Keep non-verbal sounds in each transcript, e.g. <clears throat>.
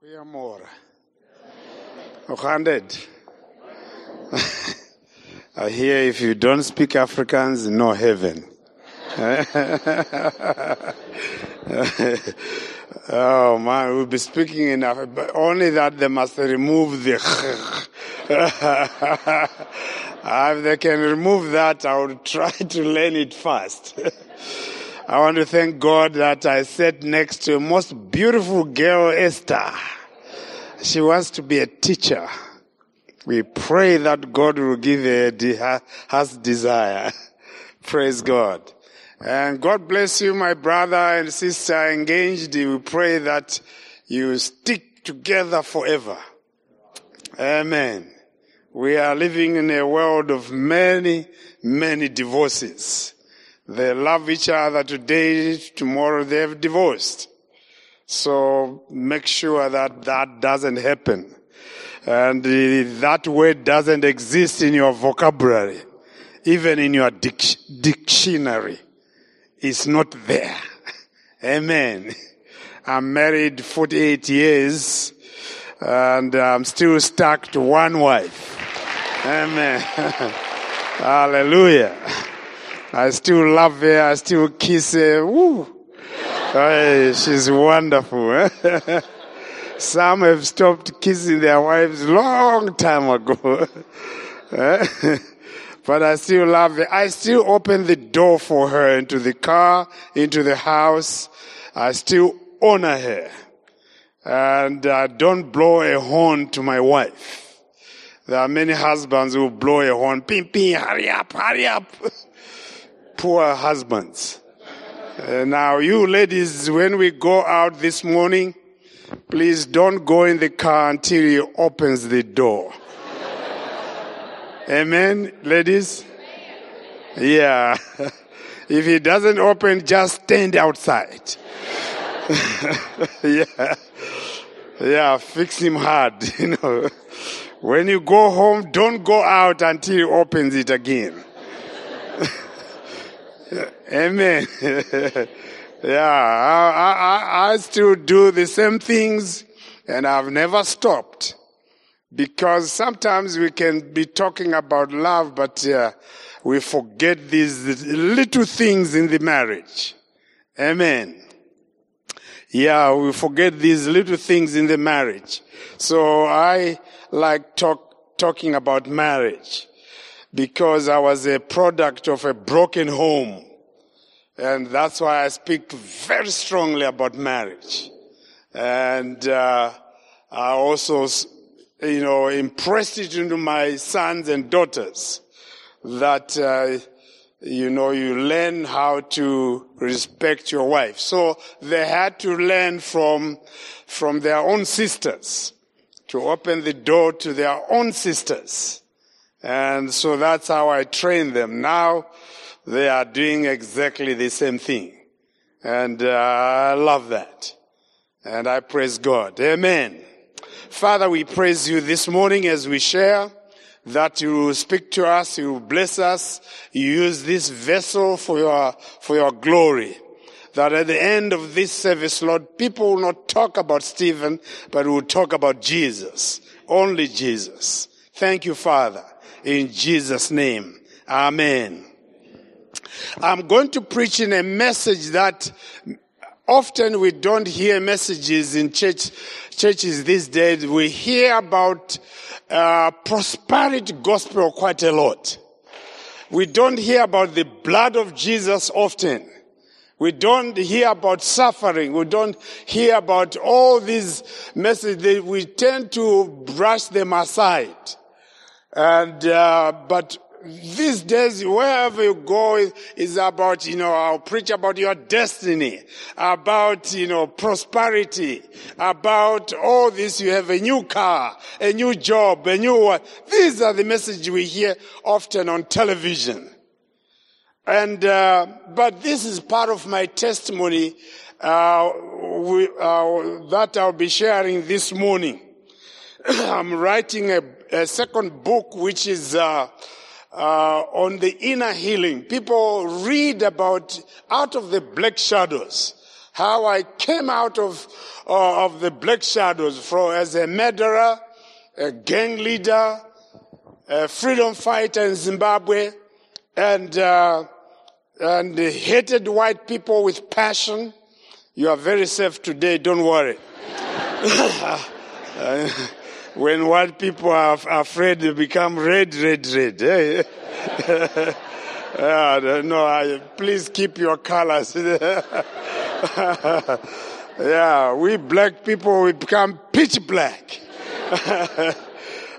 Goeiemôre. Hoe gaan dit? <laughs> I hear if you don't speak Afrikaans, no heaven. <laughs> oh man, we'll be speaking in Af- but only that they must remove the. <laughs> If they can remove that, I will try to learn it fast. I want to thank God that I sat next to a most beautiful girl, Esther. She wants to be a teacher. We pray that God will give her her desire. <laughs> Praise God. And God bless you, my brother and sister engaged. We pray that you stick together forever. Amen. We are living in a world of many, many divorces. They love each other today, tomorrow they have divorced. So make sure that that doesn't happen. And that word doesn't exist in your vocabulary, even in your dic- dictionary. It's not there. <laughs> Amen. I'm married 48 years and I'm still stuck to one wife. Amen. <laughs> Hallelujah. I still love her. I still kiss her. Woo. Hey, she's wonderful. eh? <laughs> Some have stopped kissing their wives long time ago. <laughs> Eh? <laughs> but I still love her. I still open the door for her into the car, into the house. I still honor her. And I don't blow a horn to my wife. There are many husbands who blow a horn. Ping, ping, hurry up, hurry up. Poor husbands. Uh, now, you ladies, when we go out this morning, please don't go in the car until he opens the door. Amen, ladies? Yeah. <laughs> If he doesn't open, just stand outside. <laughs> yeah. Yeah, fix him hard, <laughs> you know. When you go home, don't go out until he opens it again. Amen. <laughs> yeah, I, I, I still do the same things and I've never stopped. Because sometimes we can be talking about love, but uh, we forget these little things in the marriage. Amen. Yeah, we forget these little things in the marriage. So I like talk, talking about marriage because I was a product of a broken home. And that's why I speak very strongly about marriage. And uh, I also, you know, impressed it into my sons and daughters that, uh, you know, you learn how to respect your wife. So they had to learn from, from their own sisters to open the door to their own sisters. And so that's how I train them. Now they are doing exactly the same thing. And uh, I love that. And I praise God. Amen. Father, we praise you this morning as we share that you will speak to us, you will bless us, you use this vessel for your, for your glory. That at the end of this service, Lord, people will not talk about Stephen, but will talk about Jesus. Only Jesus. Thank you, Father. In Jesus' name. Amen. I'm going to preach in a message that often we don't hear messages in church, churches these days. We hear about uh, prosperity gospel quite a lot. We don't hear about the blood of Jesus often. We don't hear about suffering. We don't hear about all these messages. We tend to brush them aside. And, uh, but these days, wherever you go is about, you know, I'll preach about your destiny, about, you know, prosperity, about all this. You have a new car, a new job, a new what. These are the messages we hear often on television. And, uh, but this is part of my testimony, uh, we, uh, that I'll be sharing this morning. <clears throat> I'm writing a, a second book, which is, uh, uh, on the inner healing. People read about out of the black shadows how I came out of, uh, of the black shadows from, as a murderer, a gang leader, a freedom fighter in Zimbabwe, and, uh, and hated white people with passion. You are very safe today, don't worry. <laughs> when white people are afraid, they become red, red, red. Eh? <laughs> yeah, no, I, please keep your colors. <laughs> yeah, we black people, we become pitch black. <laughs>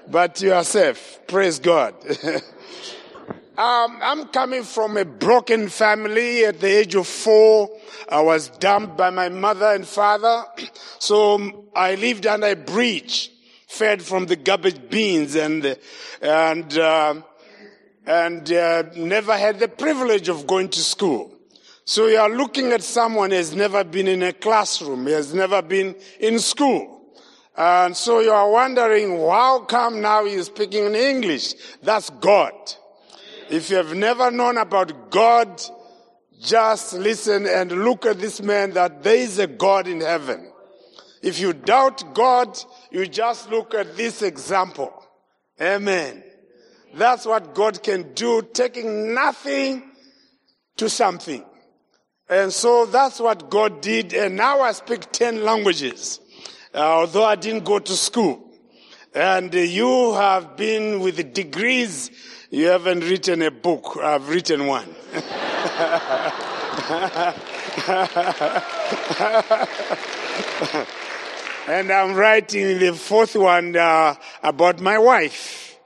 but you are safe. Praise God. Um, I'm coming from a broken family. At the age of four, I was dumped by my mother and father. <clears throat> So I lived under a bridge, fed from the garbage bins and, and, uh, and uh, never had the privilege of going to school. So you are looking at someone who has never been in a classroom, he has never been in school. And so you are wondering, how come now he is speaking in English? That's God. If you have never known about God, just listen and look at this man that there is a God in heaven. If you doubt God, you just look at this example. Amen. That's what God can do, taking nothing to something. And so that's what God did. And now I speak 10 languages, uh, although I didn't go to school. And uh, you have been with degrees you haven't written a book. I've written one. <laughs> and I'm writing the fourth one uh, about my wife.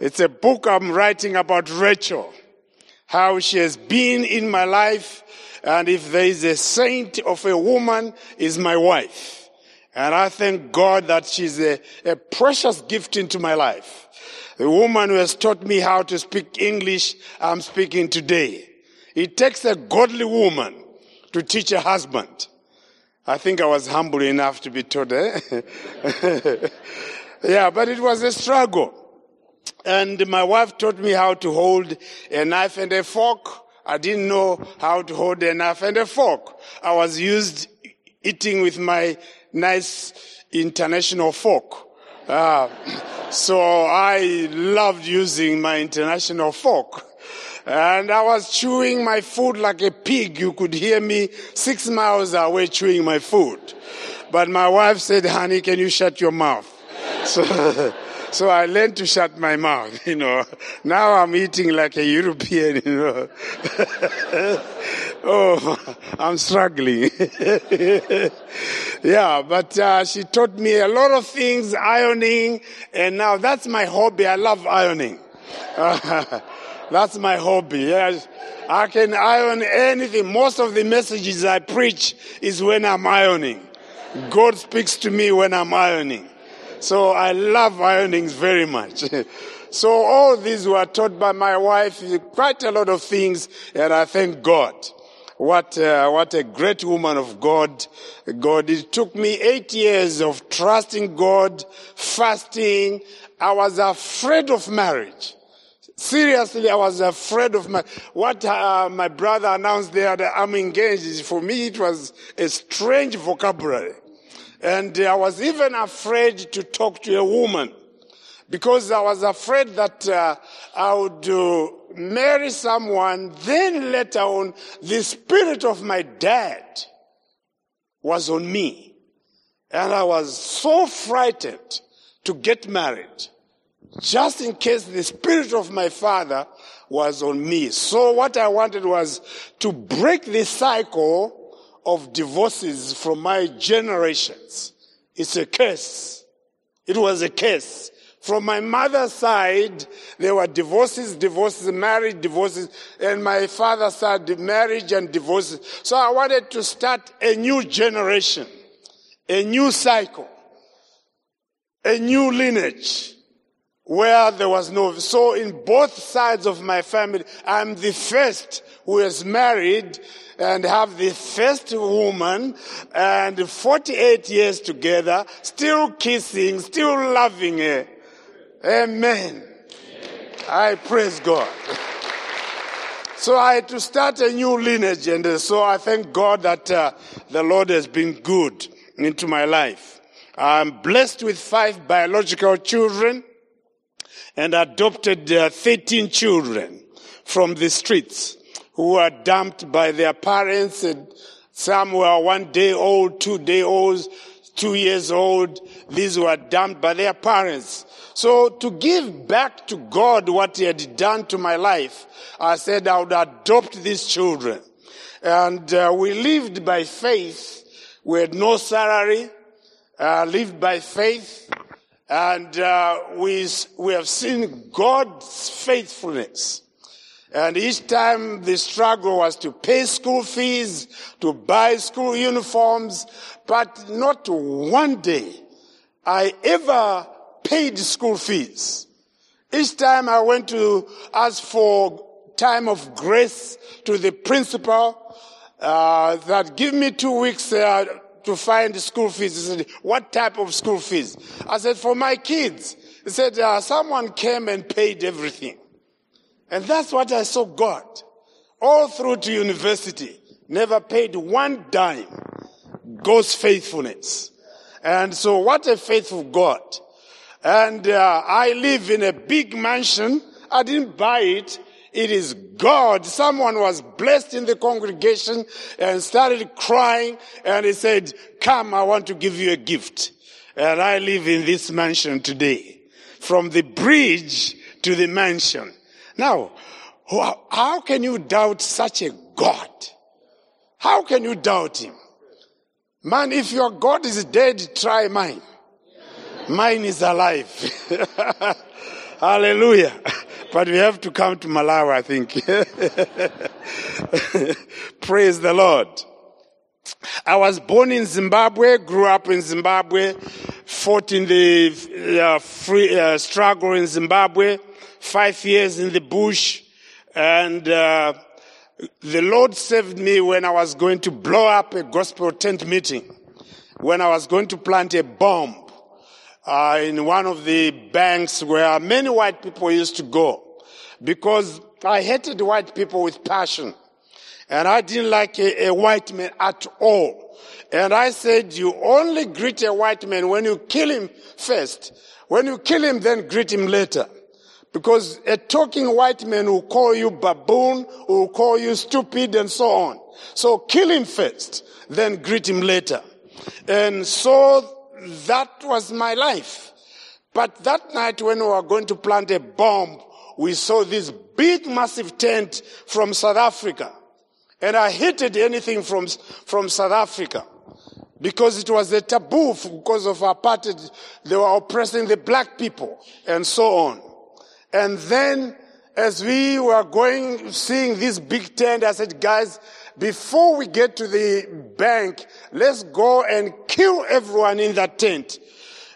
It's a book I'm writing about Rachel, how she has been in my life, and if there is a saint of a woman, is my wife. And I thank God that she's a, a precious gift into my life. The woman who has taught me how to speak English, I'm speaking today. It takes a godly woman to teach a husband. I think I was humble enough to be told, eh? <laughs> yeah, but it was a struggle. And my wife taught me how to hold a knife and a fork. I didn't know how to hold a knife and a fork. I was used eating with my nice international fork. Uh, <laughs> so I loved using my international fork. And I was chewing my food like a pig. You could hear me six miles away chewing my food. But my wife said, honey, can you shut your mouth? <laughs> So, so I learned to shut my mouth, <laughs> you know. Now I'm eating like a European, <laughs> you know. oh, I'm struggling. yeah, but uh, she taught me a lot of things, ironing, and now that's my hobby. I love ironing. That's my hobby. Yeah. I can iron anything. Most of the messages I preach is when I'm ironing. God speaks to me when I'm ironing. So I love ironings very much. <laughs> so all these were taught by my wife, quite a lot of things, and I thank God. What, uh, what a great woman of God. God, it took me eight years of trusting God, fasting. I was afraid of marriage. Seriously, I was afraid of my, what uh, my brother announced there that I'm engaged. For me, it was a strange vocabulary. And I was even afraid to talk to a woman because I was afraid that uh, I would uh, marry someone, then later on, the spirit of my dad was on me. And I was so frightened to get married, just in case the spirit of my father was on me. So what I wanted was to break the cycle of divorces from my generations. It's a curse. It was a curse. From my mother's side, there were divorces, divorces, marriage, divorces, and my father's side, marriage and divorces. So I wanted to start a new generation, a new cycle, a new lineage where there was no, so in both sides of my family, I'm the first who is married and have the first woman and 48 years together, still kissing, still loving her. Amen. I praise God. <laughs> So I had to start a new lineage, and uh, so I thank God that uh, the Lord has been good into my life. I'm blessed with five biological children and adopted uh, 13 children from the streets who were dumped by their parents and some were one day old, two day olds, two years old. These were dumped by their parents. So to give back to God what he had done to my life, I said I would adopt these children. And uh, we lived by faith. We had no salary, uh, lived by faith. And uh, we, we have seen God's faithfulness. And each time the struggle was to pay school fees, to buy school uniforms, but not one day I ever paid school fees. Each time I went to ask for time of grace to the principal, uh, that give me two weeks uh, to find school fees. He said, what type of school fees? I said, for my kids. He said, uh, someone came and paid everything. And that's what I saw God. All through to university, never paid one dime. God's faithfulness. And so what a faithful God. And uh, I live in a big mansion. I didn't buy it. It is God. Someone was blessed in the congregation and started crying and he said, come, I want to give you a gift. And I live in this mansion today. From the bridge to the mansion. Now, how can you doubt such a God? How can you doubt him? Man, if your God is dead, try mine. Mine is alive. <laughs> Hallelujah. But we have to come to Malawi, I think. <laughs> Praise the Lord. I was born in Zimbabwe, grew up in Zimbabwe, fought in the uh, free uh, struggle in Zimbabwe, five years in the bush, and uh, the Lord saved me when I was going to blow up a gospel tent meeting, when I was going to plant a bomb uh, in one of the banks where many white people used to go because I hated white people with passion. And I didn't like a, a, white man at all. And I said, you only greet a white man when you kill him first. When you kill him, then greet him later. Because a talking white man will call you baboon, will call you stupid and so on. So kill him first, then greet him later. And so that was my life. But that night when we were going to plant a bomb, we saw this big massive tent from South Africa. And I hated anything from, from South Africa because it was a taboo because of apartheid. They were oppressing the black people and so on. And then as we were going, seeing this big tent, I said, guys, before we get to the bank, let's go and kill everyone in that tent.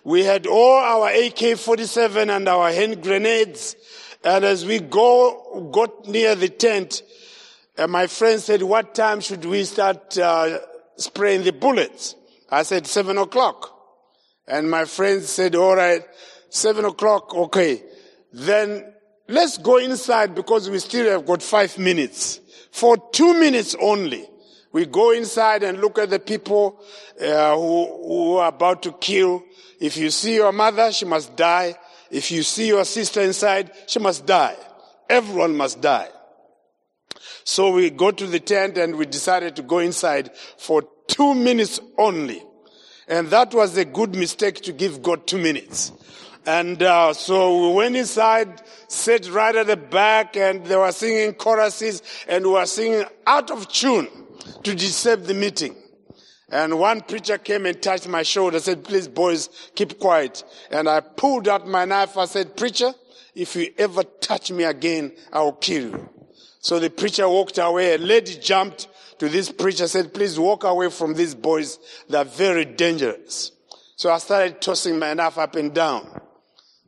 We had all our AK-47 and our hand grenades. And as we go, got near the tent, uh, my friend said, what time should we start uh, spraying the bullets? I said, seven o'clock. And my friend said, all right, seven o'clock, okay. Then let's go inside because we still have got five minutes. For two minutes only, we go inside and look at the people uh, who, who are about to kill. If you see your mother, she must die. If you see your sister inside, she must die. Everyone must die. So we go to the tent and we decided to go inside for two minutes only. And that was a good mistake to give God two minutes. And uh, so we went inside, sat right at the back, and they were singing choruses, and we were singing out of tune to disturb the meeting. And one preacher came and touched my shoulder, said, please boys, keep quiet. And I pulled out my knife. I said, preacher, if you ever touch me again, I will kill you. So the preacher walked away. A lady jumped to this preacher, said, please walk away from these boys. They're very dangerous. So I started tossing my knife up and down.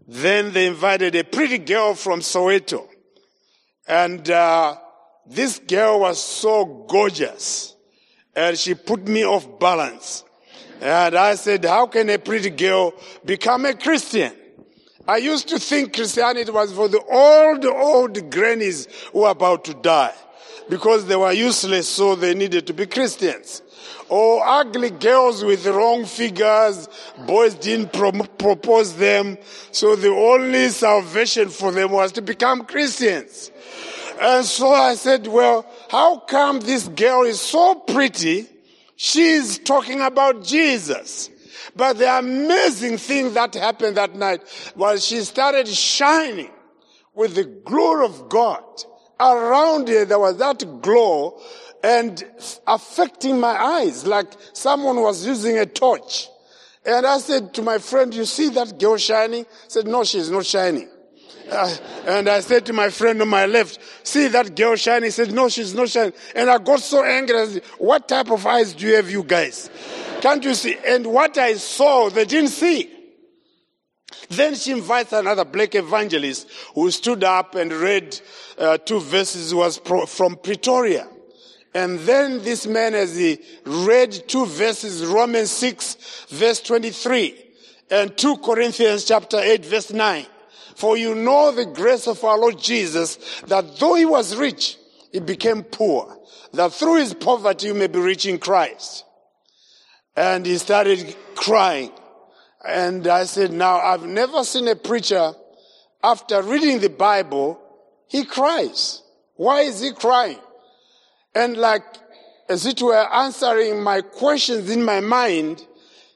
Then they invited a pretty girl from Soweto. And uh, this girl was so gorgeous. And she put me off balance. And I said, how can a pretty girl become a Christian? I used to think Christianity was for the old, old grannies who are about to die. because they were useless, so they needed to be Christians. Or ugly girls with wrong figures, boys didn't pro- propose them, so the only salvation for them was to become Christians. And so I said, well, how come this girl is so pretty? She's talking about Jesus. But the amazing thing that happened that night was she started shining with the glory of God. Around her, there was that glow and affecting my eyes like someone was using a torch. And I said to my friend, you see that girl shining? I said, no, she's not shining. Uh, and I said to my friend on my left, see that girl shining? He said, no, she's not shining. And I got so angry. I said, what type of eyes do you have, you guys? Can't you see? And what I saw, they didn't see. Then she invites another black evangelist who stood up and read uh, two verses was pro- from Pretoria. And then this man, as he read two verses, Romans 6, verse 23, and 2 Corinthians chapter 8, verse 9. For you know the grace of our Lord Jesus, that though he was rich, he became poor, that through his poverty you may be rich in Christ. And he started crying. And I said, now I've never seen a preacher after reading the Bible, he cries. Why is he crying? And like, as it were answering my questions in my mind,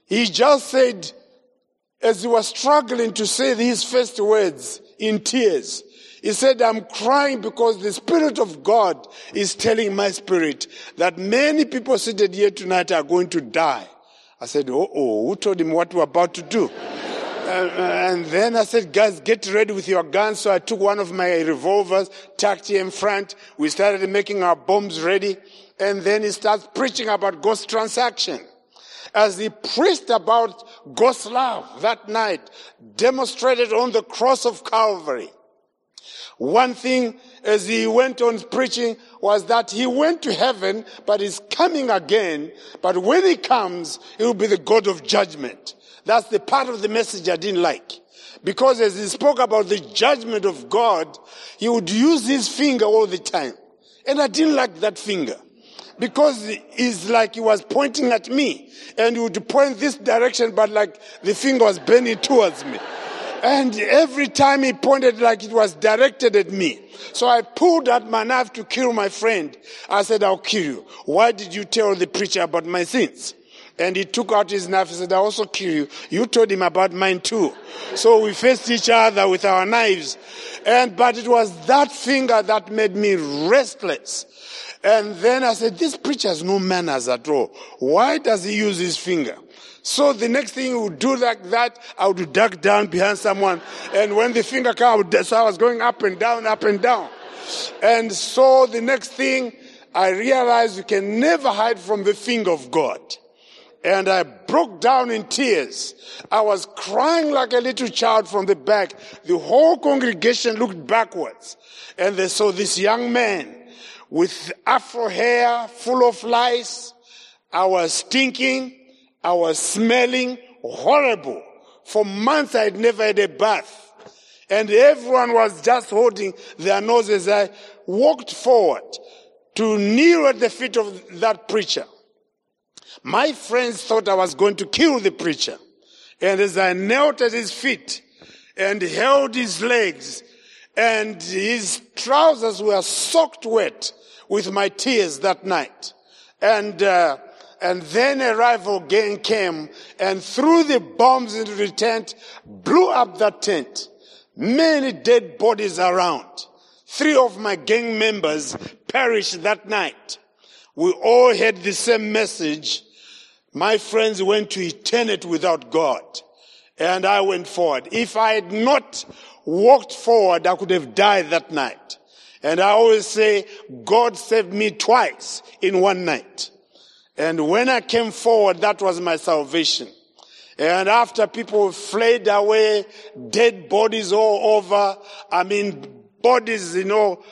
he just said, as he was struggling to say these first words in tears, he said, I'm crying because the Spirit of God is telling my spirit that many people seated here tonight are going to die. I said, oh, oh, who told him what we're about to do? <laughs> Uh, and then I said, guys, get ready with your guns. So I took one of my revolvers, tucked it in front. We started making our bombs ready. And then he starts preaching about ghost transaction as he preached about God's love that night, demonstrated on the cross of Calvary. One thing as he went on preaching was that he went to heaven, but he's coming again. But when he comes, he will be the God of judgment. That's the part of the message I didn't like. Because as he spoke about the judgment of God, he would use his finger all the time. And I didn't like that finger because it's like he was pointing at me and he would point this direction, but like the finger was bending towards me. And every time he pointed like it was directed at me. So I pulled out my knife to kill my friend. I said, I'll kill you. Why did you tell the preacher about my sins? And he took out his knife and said, I also kill you. You told him about mine too. So we faced each other with our knives. And, but it was that finger that made me restless. And then I said, this preacher has no manners at all. Why does he use his finger? So the next thing he would do like that, I would duck down behind someone. And when the finger came, I would, so I was going up and down, up and down. And so the next thing, I realized you can never hide from the finger of God. And I broke down in tears. I was crying like a little child from the back. The whole congregation looked backwards. And they saw this young man with afro hair full of lice. I was stinking. I was smelling horrible. For months I had never had a bath. And everyone was just holding their noses. I walked forward to kneel at the feet of that preacher. My friends thought I was going to kill the preacher. And as I knelt at his feet and held his legs and his trousers were soaked wet with my tears that night. And, uh, and then a rival gang came and threw the bombs into the tent, blew up that tent. Many dead bodies around. Three of my gang members perished that night. We all had the same message. My friends went to eternity without God. And I went forward. If I had not walked forward, I could have died that night. And I always say, God saved me twice in one night. And when I came forward, that was my salvation. And after people fled away, dead bodies all over, I mean, bodies, you know,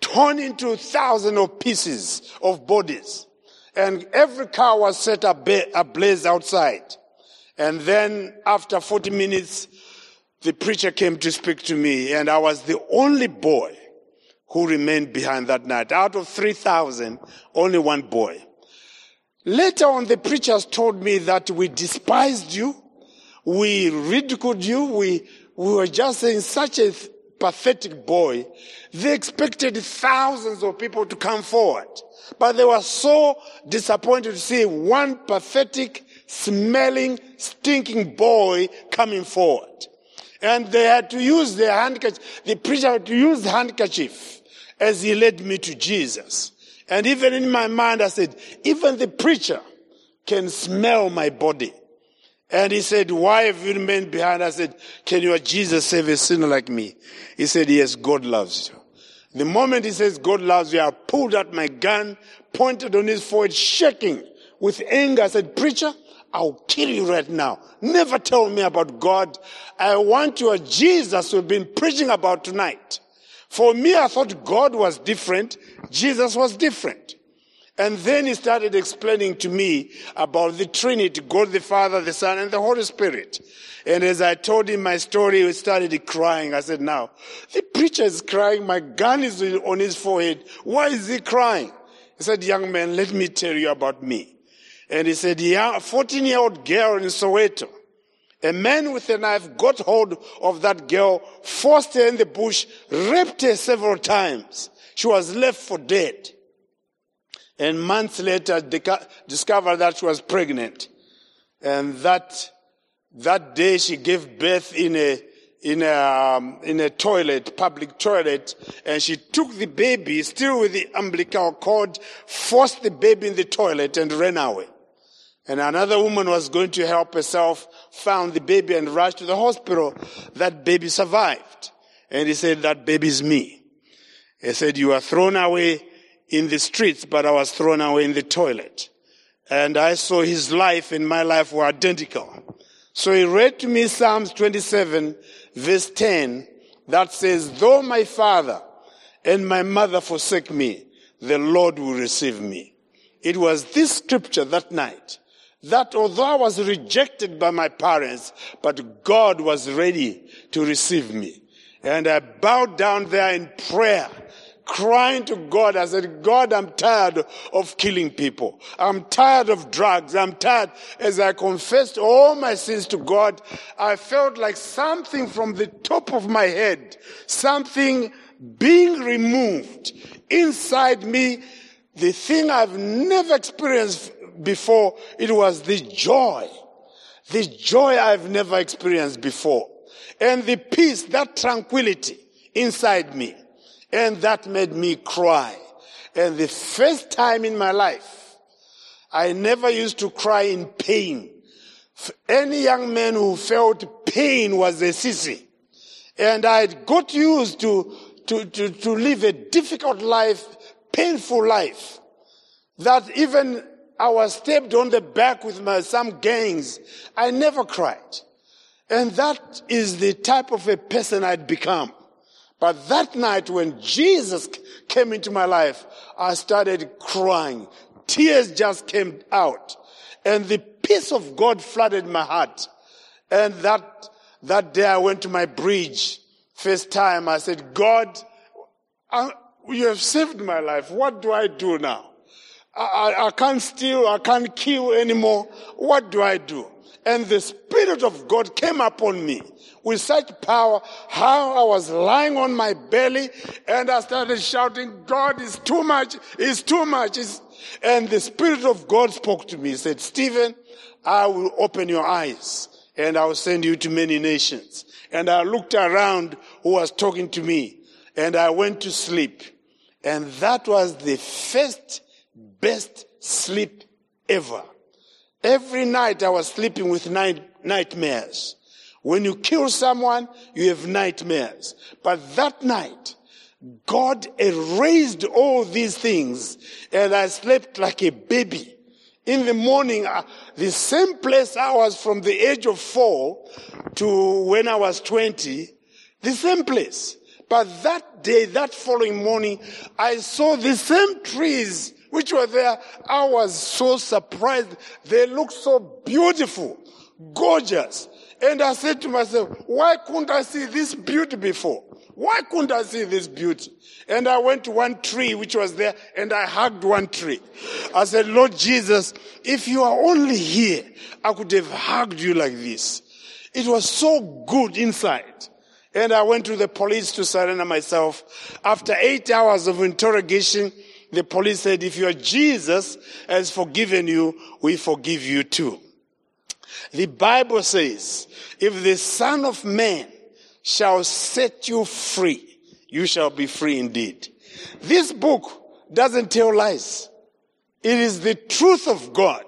torn into thousands of pieces of bodies. And every car was set ablaze outside. And then after 40 minutes, the preacher came to speak to me and I was the only boy who remained behind that night. Out of 3,000, only one boy. Later on, the preachers told me that we despised you, we ridiculed you, we, we were just saying such a pathetic boy. They expected thousands of people to come forward, but they were so disappointed to see one pathetic, smelling, stinking boy coming forward. And they had to use their handkerchief, the preacher had to use the handkerchief as he led me to Jesus. And even in my mind, I said, even the preacher can smell my body. And he said, why have you remained behind? I said, can your Jesus save a sinner like me? He said, yes, God loves you. The moment he says God loves you, I pulled out my gun, pointed on his forehead, shaking with anger. I said, preacher, I'll kill you right now. Never tell me about God. I want your Jesus we've been preaching about tonight. For me, I thought God was different. Jesus was different. And then he started explaining to me about the Trinity, God the Father, the Son, and the Holy Spirit. And as I told him my story, he started crying. I said, now, the preacher is crying. My gun is on his forehead. Why is he crying? He said, young man, let me tell you about me. And he said, yeah, a 14 year old girl in Soweto a man with a knife got hold of that girl, forced her in the bush, raped her several times. She was left for dead. And months later, discovered that she was pregnant. And that, that day she gave birth in a, in a, um, in a toilet, public toilet, and she took the baby, still with the umbilical cord, forced the baby in the toilet and ran away. And another woman was going to help herself, found the baby and rushed to the hospital. That baby survived. And he said, that baby is me. He said, you were thrown away in the streets, but I was thrown away in the toilet. And I saw his life and my life were identical. So he read to me Psalms 27 verse 10 that says, though my father and my mother forsake me, the Lord will receive me. It was this scripture that night that although I was rejected by my parents, but God was ready to receive me. And I bowed down there in prayer, crying to God. I said, God, I'm tired of killing people. I'm tired of drugs. I'm tired. As I confessed all my sins to God, I felt like something from the top of my head, something being removed inside me, the thing I've never experienced before, it was the joy. The joy I've never experienced before. And the peace, that tranquility inside me. And that made me cry. And the first time in my life, I never used to cry in pain. Any young man who felt pain was a sissy. And I got used to, to, to, to live a difficult life, painful life. That even I was stabbed on the back with my, some gangs. I never cried. And that is the type of a person I'd become. But that night when Jesus came into my life, I started crying. Tears just came out. And the peace of God flooded my heart. And that, that day I went to my bridge. First time I said, God, I, you have saved my life. What do I do now? I, I can't steal, I can't kill anymore. What do I do? And the Spirit of God came upon me with such power, how I was lying on my belly and I started shouting, God is too much, is too much. It's... And the Spirit of God spoke to me. He said, Stephen, I will open your eyes and I will send you to many nations. And I looked around who was talking to me and I went to sleep. And that was the first best sleep ever. Every night I was sleeping with night, nightmares. When you kill someone, you have nightmares. But that night, God erased all these things and I slept like a baby. In the morning, uh, the same place I was from the age of four to when I was 20, the same place. But that day, that following morning, I saw the same trees which were there, I was so surprised. They looked so beautiful, gorgeous. And I said to myself, why couldn't I see this beauty before? Why couldn't I see this beauty? And I went to one tree which was there and I hugged one tree. I said, Lord Jesus, if you are only here, I could have hugged you like this. It was so good inside. And I went to the police to surrender myself. After eight hours of interrogation, the police said, if your Jesus has forgiven you, we forgive you too. The Bible says, if the Son of Man shall set you free, you shall be free indeed. This book doesn't tell lies. It is the truth of God.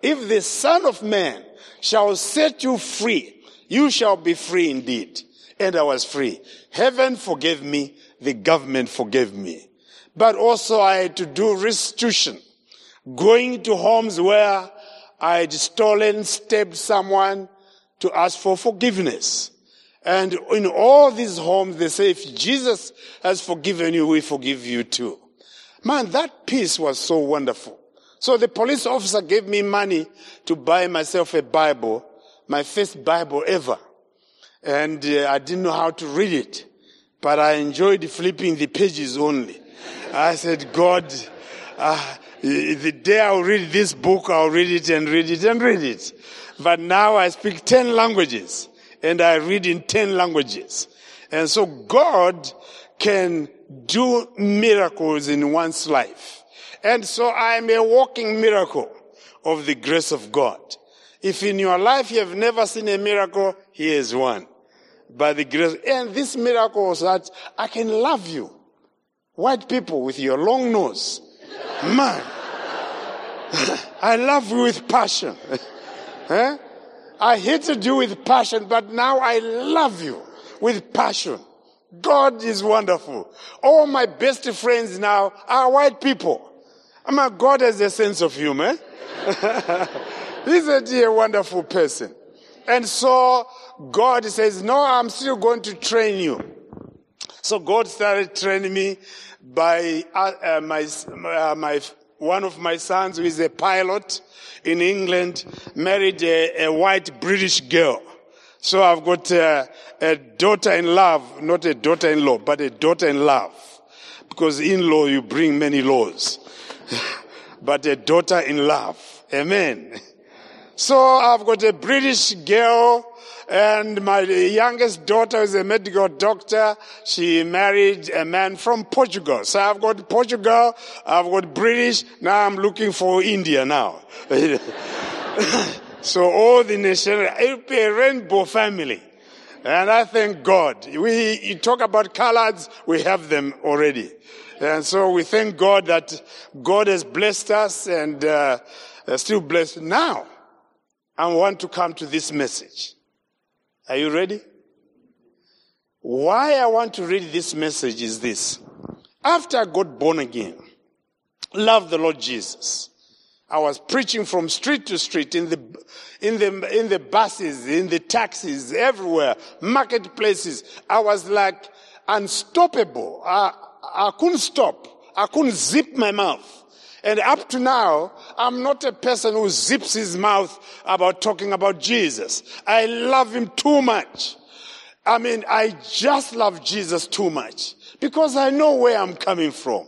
If the Son of Man shall set you free, you shall be free indeed. And I was free. Heaven forgave me. The government forgave me. But also I had to do restitution. Going to homes where I had stolen, stabbed someone to ask for forgiveness. And in all these homes, they say, if Jesus has forgiven you, we forgive you too. Man, that peace was so wonderful. So the police officer gave me money to buy myself a Bible, my first Bible ever. And uh, I didn't know how to read it, but I enjoyed flipping the pages only. I said, God, uh, the day I'll read this book, I'll read it and read it and read it. But now I speak 10 languages and I read in 10 languages. And so God can do miracles in one's life. And so I am a walking miracle of the grace of God. If in your life you have never seen a miracle, here is one. By the grace, and this miracle is that I can love you. White people with your long nose. Man. <laughs> I love you with passion. huh? <laughs> Eh? I hated you with passion, but now I love you with passion. God is wonderful. All my best friends now are white people. Mean, God has a sense of humor. <laughs> He's a dear, wonderful person. And so God says, no, I'm still going to train you. So God started training me by uh, uh, my, uh, my, one of my sons who is a pilot in England married a, a white British girl. So I've got a, a daughter in love, not a daughter in law, but a daughter in love. Because in law you bring many laws. <laughs> but a daughter in love. Amen. So I've got a British girl and my youngest daughter is a medical doctor. She married a man from Portugal. So I've got Portugal, I've got British, now I'm looking for India now. <laughs> so all the nation, a rainbow family. And I thank God. We you talk about colors, we have them already. And so we thank God that God has blessed us and uh, still blessed. Now, I want to come to this message. Are you ready? Why I want to read this message is this. After I got born again, love the Lord Jesus. I was preaching from street to street in the, in the, in the buses, in the taxis, everywhere, marketplaces. I was like unstoppable. I, I couldn't stop. I couldn't zip my mouth. And up to now, I'm not a person who zips his mouth about talking about Jesus. I love him too much. I mean, I just love Jesus too much because I know where I'm coming from.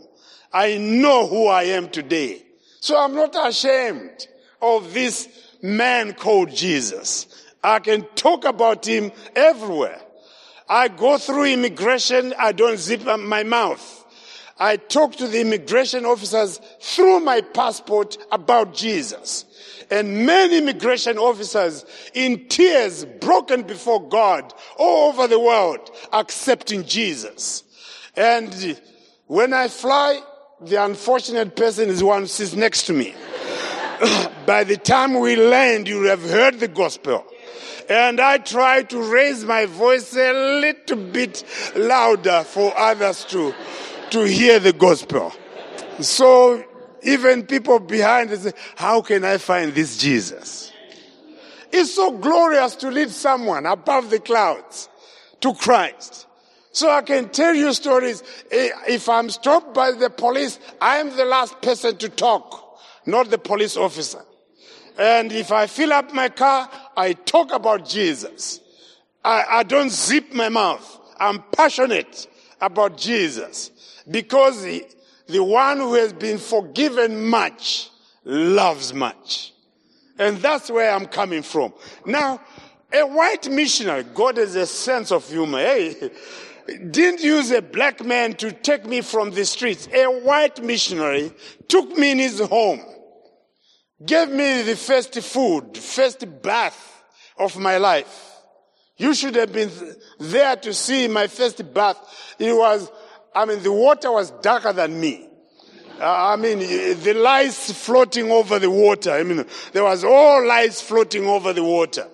I know who I am today. So I'm not ashamed of this man called Jesus. I can talk about him everywhere. I go through immigration. I don't zip my mouth. I talked to the immigration officers through my passport about Jesus. And many immigration officers in tears, broken before God all over the world, accepting Jesus. And when I fly, the unfortunate person is one who sits next to me. <laughs> By the time we land, you have heard the gospel. And I try to raise my voice a little bit louder for others to to hear the gospel. So even people behind say, how can I find this Jesus? It's so glorious to lead someone above the clouds to Christ. So I can tell you stories. If I'm stopped by the police, I am the last person to talk, not the police officer. And if I fill up my car, I talk about Jesus. I, I don't zip my mouth. I'm passionate about Jesus because the, the one who has been forgiven much loves much. And that's where I'm coming from. Now, a white missionary, God has a sense of humor. Hey, didn't use a black man to take me from the streets. A white missionary took me in his home, gave me the first food, first bath of my life. You should have been there to see my first bath. It was, I mean, the water was darker than me. Uh, I mean, the lice floating over the water. I mean, there was all lice floating over the water.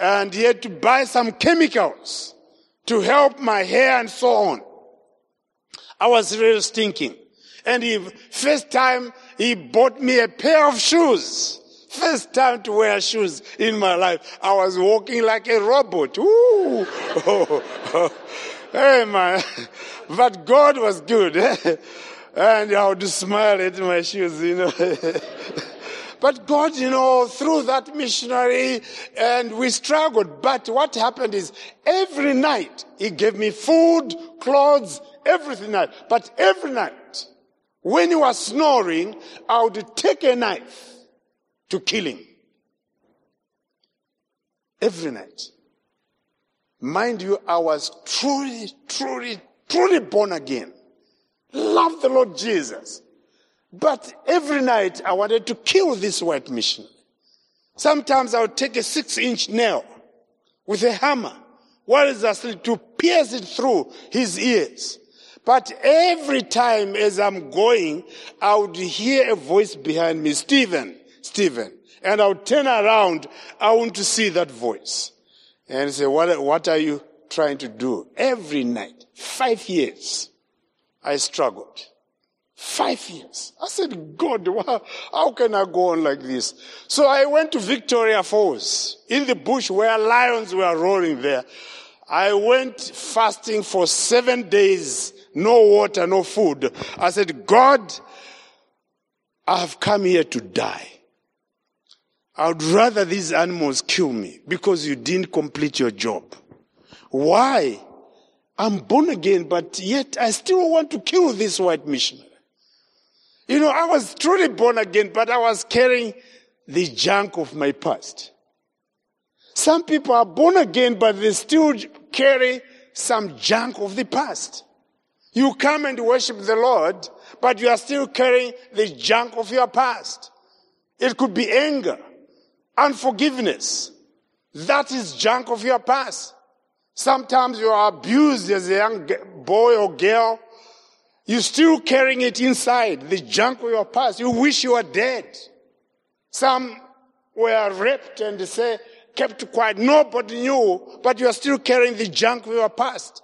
And he had to buy some chemicals to help my hair and so on. I was really stinking. And he, first time he bought me a pair of shoes. First time to wear shoes in my life. I was walking like a robot. Ooh. <laughs> hey man. <laughs> But God was good. <laughs> and I would smile at my shoes, you know. <laughs> but God, you know, through that missionary, and we struggled. But what happened is every night He gave me food, clothes, everything. But every night, when He was snoring, I would take a knife to kill Him. Every night. Mind you, I was truly, truly, truly born again love the Lord Jesus. But every night I wanted to kill this white missionary. Sometimes I would take a six inch nail with a hammer while he's asleep to pierce it through his ears. But every time as I'm going, I would hear a voice behind me, Stephen, Stephen. And I would turn around. I want to see that voice. And say, what, what are you trying to do? Every night, five years. I struggled. Five years. I said, God, how can I go on like this? So I went to Victoria Falls in the bush where lions were roaring there. I went fasting for seven days, no water, no food. I said, God, I have come here to die. I would rather these animals kill me because you didn't complete your job. Why? I'm born again, but yet I still want to kill this white missionary. You know, I was truly born again, but I was carrying the junk of my past. Some people are born again, but they still carry some junk of the past. You come and worship the Lord, but you are still carrying the junk of your past. It could be anger, unforgiveness. That is junk of your past. Sometimes you are abused as a young boy or girl. You're still carrying it inside, the junk of your past. You wish you were dead. Some were raped and they say, kept quiet. Nobody knew, but you are still carrying the junk of your past.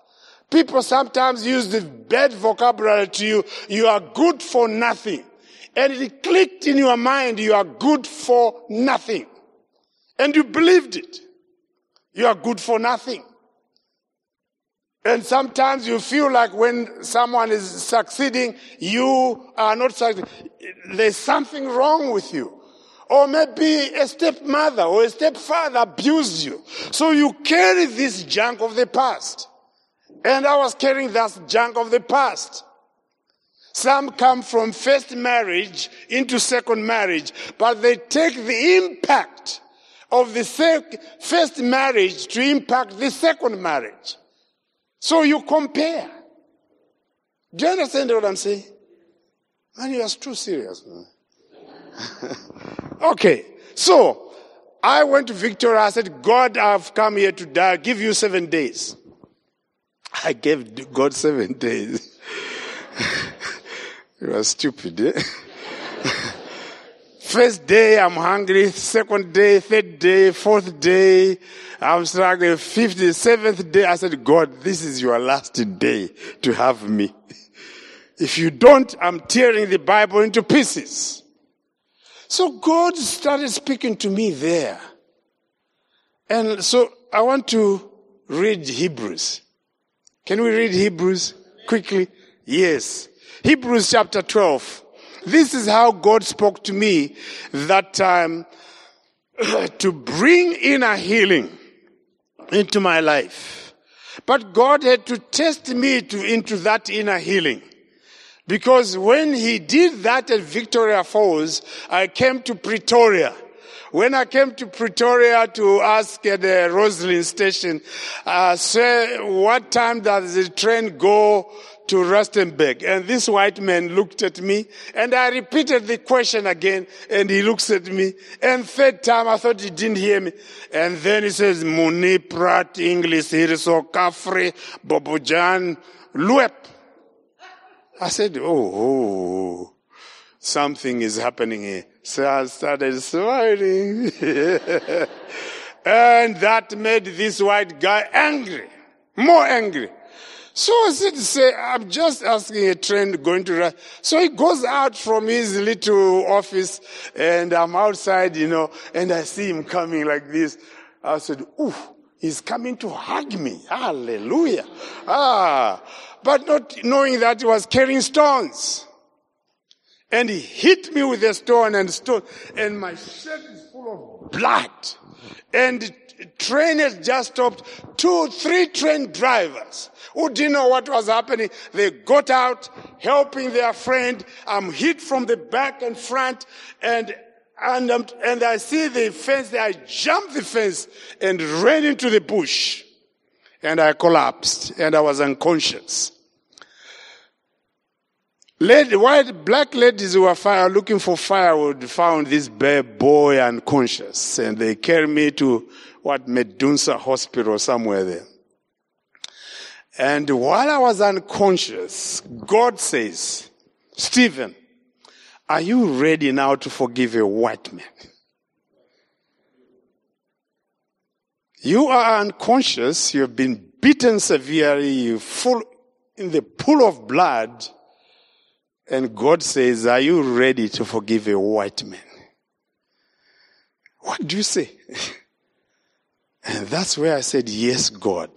People sometimes use the bad vocabulary to you. You are good for nothing. And it clicked in your mind, you are good for nothing. And you believed it. You are good for nothing. And sometimes you feel like when someone is succeeding, you are not succeeding. There's something wrong with you. Or maybe a stepmother or a stepfather abused you. So you carry this junk of the past. And I was carrying that junk of the past. Some come from first marriage into second marriage, but they take the impact of the first marriage to impact the second marriage. So you compare. Do you understand what I'm saying? Man, you are too serious. <laughs> okay, so I went to Victoria. I said, God, I've come here to die. I'll give you seven days. I gave God seven days. <laughs> you are stupid. Eh? <laughs> First day, I'm hungry. Second day, third day, fourth day, I'm struggling. Fifth, seventh day, I said, God, this is your last day to have me. If you don't, I'm tearing the Bible into pieces. So God started speaking to me there. And so I want to read Hebrews. Can we read Hebrews quickly? Yes. Hebrews chapter 12. This is how God spoke to me that time <clears throat> to bring in a healing into my life. But God had to test me to, into that inner healing. Because when he did that at Victoria Falls, I came to Pretoria. When I came to Pretoria to ask at the Rosslyn station, uh, say, what time does the train go to Rustenburg? And this white man looked at me and I repeated the question again and he looks at me. And third time I thought he didn't hear me. And then he says, Muni Prat English, Hiriso Kafri, Bobojan, Luep. I said, oh, oh, something is happening here. So I started smiling. <laughs> and that made this white guy angry, more angry. So I said, say, I'm just asking a train going to run. So he goes out from his little office and I'm outside, you know, and I see him coming like this. I said, ooh, he's coming to hug me. Hallelujah. Ah, but not knowing that he was carrying stones. And he hit me with a stone and stone, and my shirt is full of blood. And train has just stopped. Two, three train drivers who didn't know what was happening. They got out, helping their friend. I'm hit from the back and front, and and um, and I see the fence. I jumped the fence and ran into the bush, and I collapsed, and I was unconscious. Lady, white, black ladies who were fire, looking for firewood found this boy unconscious and they carried me to what Medunsa Hospital somewhere there. And while I was unconscious, God says, Stephen, are you ready now to forgive a white man? You are unconscious, you have been beaten severely, you're full in the pool of blood, and God says, Are you ready to forgive a white man? What do you say? <laughs> and <clears throat> that's where I said, Yes, God.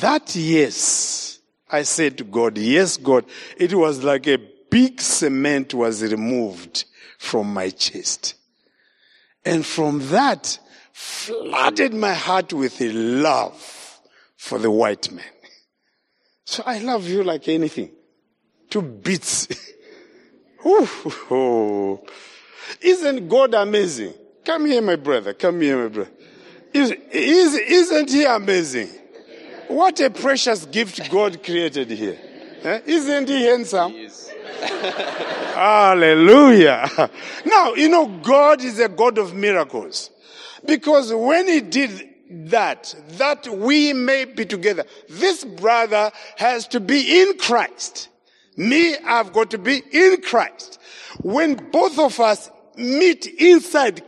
That yes, I said to God, Yes, God. It was like a big cement was removed from my chest. And from that, flooded my heart with a love for the white man. So I love you like anything two bits. <laughs> Ooh, Isn't God amazing? Come here, my brother. Come here, my brother. Is, is, isn't he amazing? What a precious gift God created here. Eh? Isn't he handsome? He <laughs> Hallelujah. Now, you know, God is a God of miracles. Because when he did that, that we may be together, this brother has to be in Christ. Me, I've got to be in Christ. When both of us meet inside,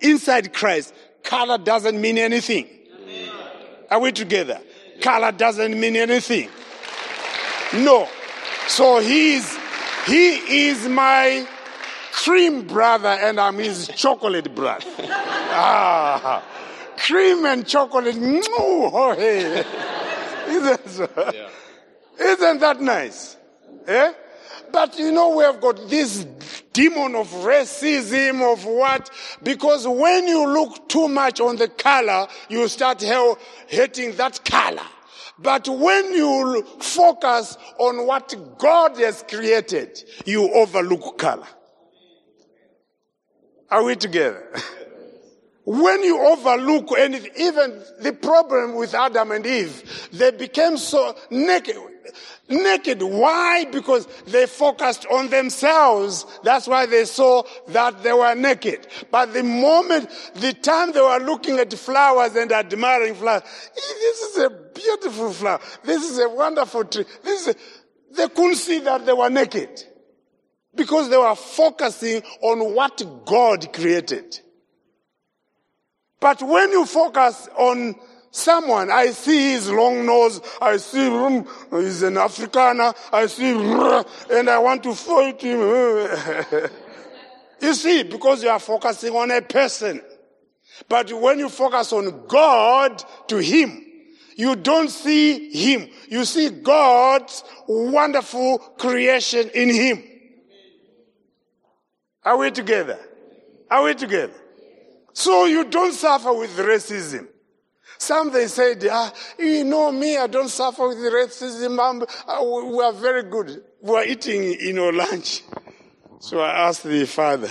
inside Christ, color doesn't mean anything. Are we together? Color doesn't mean anything. No. So he's, he is my cream brother and I'm his chocolate brother. <laughs> ah, cream and chocolate. Oh, hey. <laughs> Isn't, so? yeah. Isn't that nice? Eh? But you know, we have got this demon of racism, of what? Because when you look too much on the color, you start hating that color. But when you focus on what God has created, you overlook color. Are we together? <laughs> when you overlook anything, even the problem with Adam and Eve, they became so naked naked. Why? Because they focused on themselves. That's why they saw that they were naked. But the moment, the time they were looking at flowers and admiring flowers, eh, this is a beautiful flower. This is a wonderful tree. This is a, they couldn't see that they were naked. Because they were focusing on what God created. But when you focus on someone, I see his long nose, I see him, he's an Afrikaner, I see, and I want to fight him. <laughs> you see, because you are focusing on a person. But when you focus on God to Him, you don't see Him. You see God's wonderful creation in Him. Are we together? Are we together? So you don't suffer with racism. Some they said, ah, you know me, I don't suffer with racism. Uh, we are very good. We are eating, you know, lunch. So I asked the father,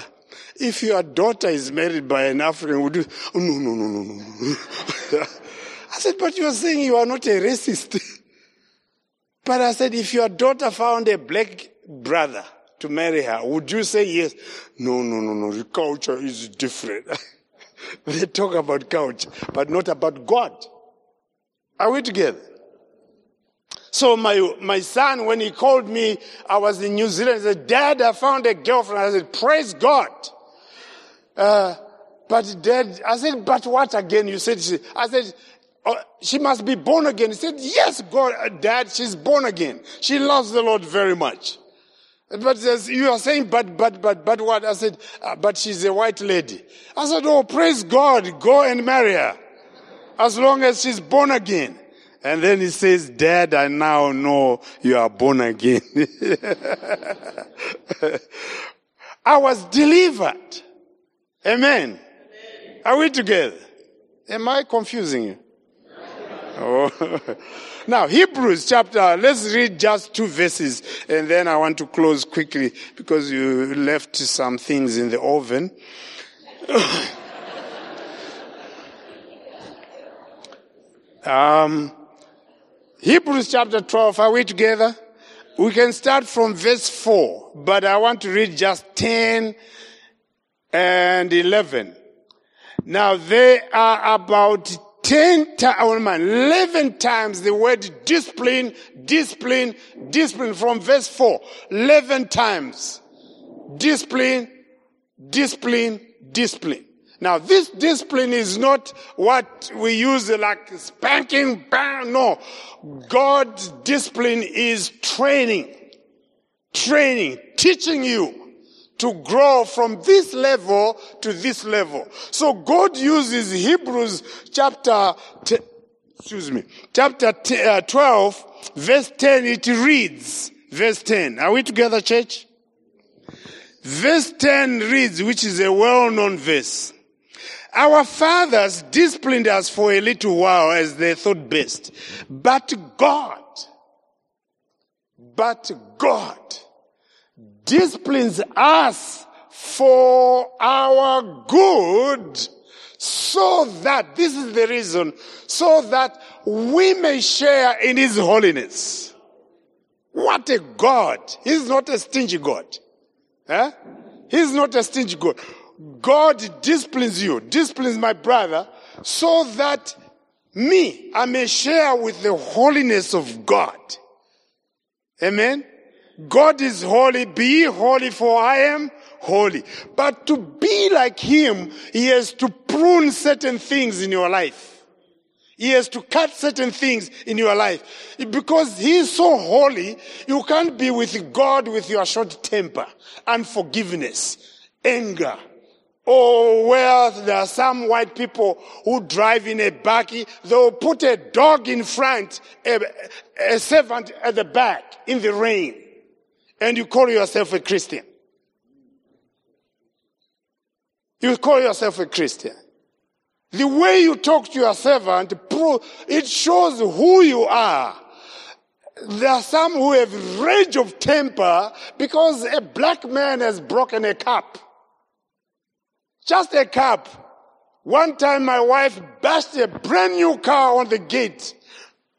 if your daughter is married by an African, would you? Oh, no, no, no, no, no. <laughs> I said, but you are saying you are not a racist. <laughs> but I said, if your daughter found a black brother to marry her, would you say yes? No, no, no, no. The culture is different. <laughs> <laughs> they talk about culture, but not about God. Are we together? So my, my son, when he called me, I was in New Zealand, he said, Dad, I found a girlfriend. I said, praise God. Uh, but dad, I said, but what again? You said, she, I said, oh, she must be born again. He said, yes, God, uh, dad, she's born again. She loves the Lord very much. But you are saying, but, but, but, but what? I said, uh, but she's a white lady. I said, oh, praise God, go and marry her. As long as she's born again. And then he says, Dad, I now know you are born again. <laughs> I was delivered. Amen. Amen. Are we together? Am I confusing you? Oh. <laughs> now, Hebrews chapter, let's read just two verses and then I want to close quickly because you left some things in the oven. <laughs> um, Hebrews chapter 12, are we together? We can start from verse 4, but I want to read just 10 and 11. Now there are about 10 times, oh man, 11 times the word discipline, discipline, discipline from verse 4. 11 times. Discipline, discipline, discipline. Now, this discipline is not what we use like spanking, bang. No. God's discipline is training, training, teaching you to grow from this level to this level. So God uses Hebrews chapter, t- excuse me, chapter t- uh, 12, verse 10, it reads, verse 10. Are we together, church? Verse 10 reads, which is a well-known verse. Our fathers disciplined us for a little while as they thought best. But God, but God disciplines us for our good so that, this is the reason, so that we may share in His holiness. What a God. He's not a stingy God. Eh? He's not a stingy God. God disciplines you, disciplines my brother, so that me, I may share with the holiness of God. Amen. God is holy, be holy for I am holy. But to be like Him, He has to prune certain things in your life. He has to cut certain things in your life. Because He is so holy, you can't be with God with your short temper, unforgiveness, anger, Oh, well, there are some white people who drive in a buggy. they'll put a dog in front, a, a servant at the back in the rain, and you call yourself a Christian. You call yourself a Christian. The way you talk to your servant, it shows who you are. There are some who have rage of temper because a black man has broken a cup. Just a cup. One time my wife bashed a brand new car on the gate.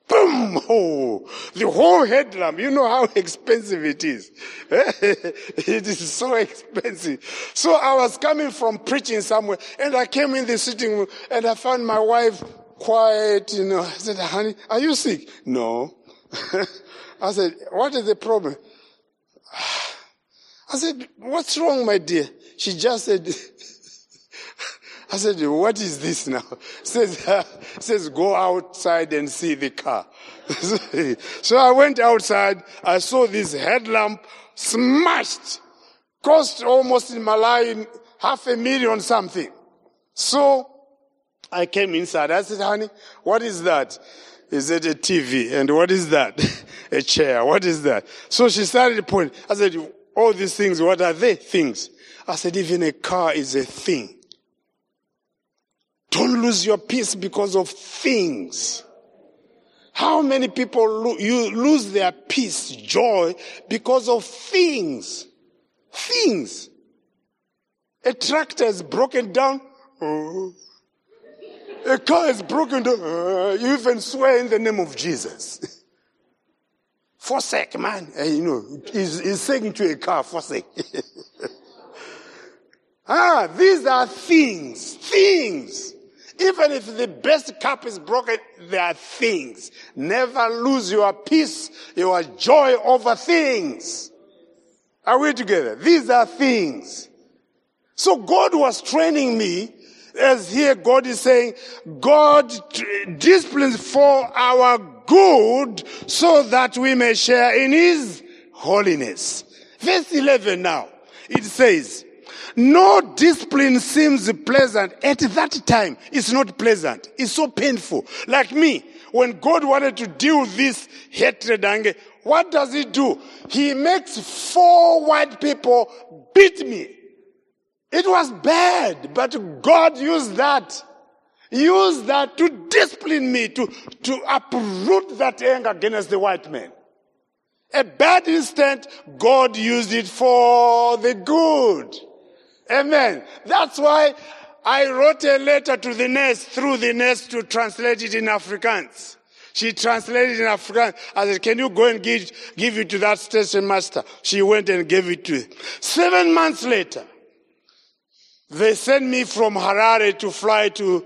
Boom! Oh, the whole headlamp. You know how <laughs> expensive it is. <laughs> it is so expensive. So I was coming from preaching somewhere and I came in the sitting room and I found my wife quiet, you know. I said, honey, are you sick? No. <laughs> I said, what is the problem? <sighs> I said, what's wrong, my dear? She just said, I said, what is this now? <laughs> Says, uh, <laughs> says, go outside and see the car. <laughs> so I went outside. I saw this headlamp smashed. Cost almost in Malawi half a million something. So I came inside. I said, honey, what is that? Is it a TV? And what is that? a chair. What is that? So she started pointing. I said, all these things, what are they? Things. I said, even a car is a thing. Don't lose your peace because of things. How many people lo- you lose their peace, joy because of things? Things. A tractor is broken down. Oh. A car is broken down. Uh, you even swear in the name of Jesus. <laughs> forsake, man. Uh, you know, he's, he's saying to a car, forsake. <laughs> ah, these are things. Things. Even if the best cup is broken, there are things. Never lose your peace, your joy over things. Are we together? These are things. So God was training me as here God is saying, God disciplines for our good so that we may share in His holiness. Verse 11 now, it says, no discipline seems pleasant at that time. It's not pleasant. It's so painful. Like me, when God wanted to deal with this hatred, anger, what does he do? He makes four white people beat me. It was bad, but God used that. Used that to discipline me, to, to uproot that anger against the white man. A bad instant, God used it for the good. Amen. That's why I wrote a letter to the nurse through the nurse to translate it in Afrikaans. She translated in Afrikaans. I said, can you go and give, give it to that station master? She went and gave it to him. Seven months later, they sent me from Harare to fly to,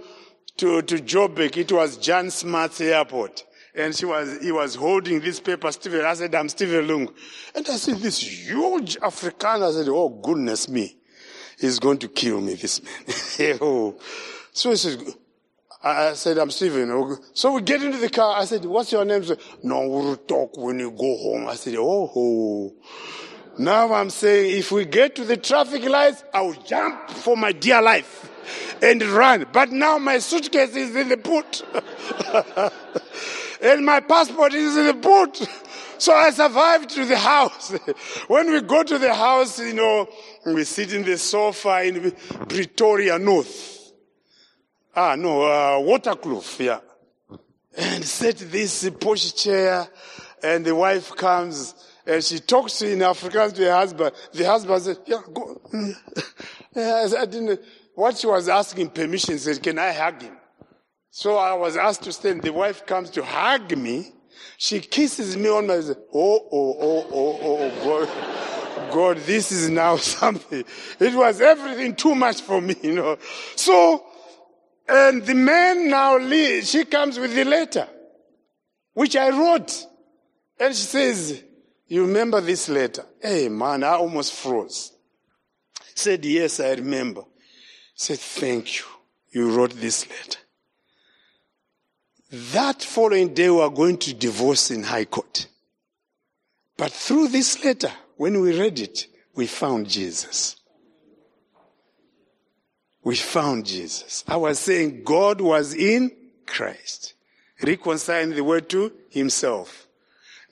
to, to Joburg. It was Jan Smuts Airport. And she was, he was holding this paper, Stephen. I said, I'm Stephen Lungu. And I said, this huge Afrikaner. I said, oh goodness me. He's going to kill me, this man. <laughs> oh. So he said, I said, I'm Stephen. Oh, so we get into the car. I said, what's your name? Said, no, we'll talk when you go home. I said, oh, oh. Now I'm saying, if we get to the traffic lights, I'll jump for my dear life and run. But now my suitcase is in the boot. <laughs> and my passport is in the boot. So I survived to the house. <laughs> when we go to the house, you know, we sit in the sofa in Pretoria North. Ah, no, uh, Waterkloof, yeah. And set this posh chair, and the wife comes, and she talks in Afrikaans to her husband. The husband said, yeah, go. <laughs> I didn't, what she was asking permission said, can I hug him? So I was asked to stand. The wife comes to hug me. She kisses me on my, oh, oh, oh, oh, oh, God. God, this is now <laughs> something. It was everything too much for me, you know. So, and the man now, leaves, she comes with the letter, which I wrote. And she says, you remember this letter? Hey man, I almost froze. Said, yes, I remember. Said, thank you. You wrote this letter. That following day, we are going to divorce in High Court. But through this letter, when we read it, we found Jesus. We found Jesus. I was saying God was in Christ, reconciling the word to himself.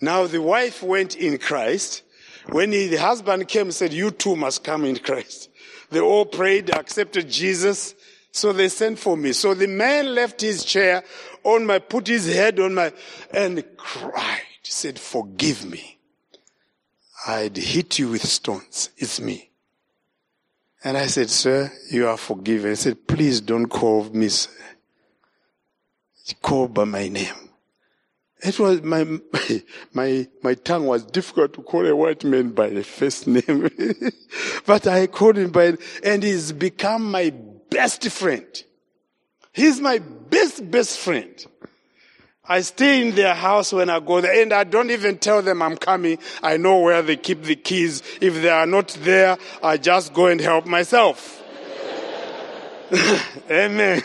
Now the wife went in Christ. When he, the husband came said, you too must come in Christ. They all prayed, accepted Jesus. So they sent for me. So the man left his chair on my, put his head on my, and cried. He said, forgive me. I'd hit you with stones. It's me. And I said, sir, you are forgiven. He said, please don't call me sir. Call by my name. It was my, <laughs> my, my tongue was difficult to call a white man by the first name. <laughs> but I called him by, and he's become my best friend. He's my best, best friend. I stay in their house when I go there and I don't even tell them I'm coming. I know where they keep the keys. If they are not there, I just go and help myself. <laughs> Amen.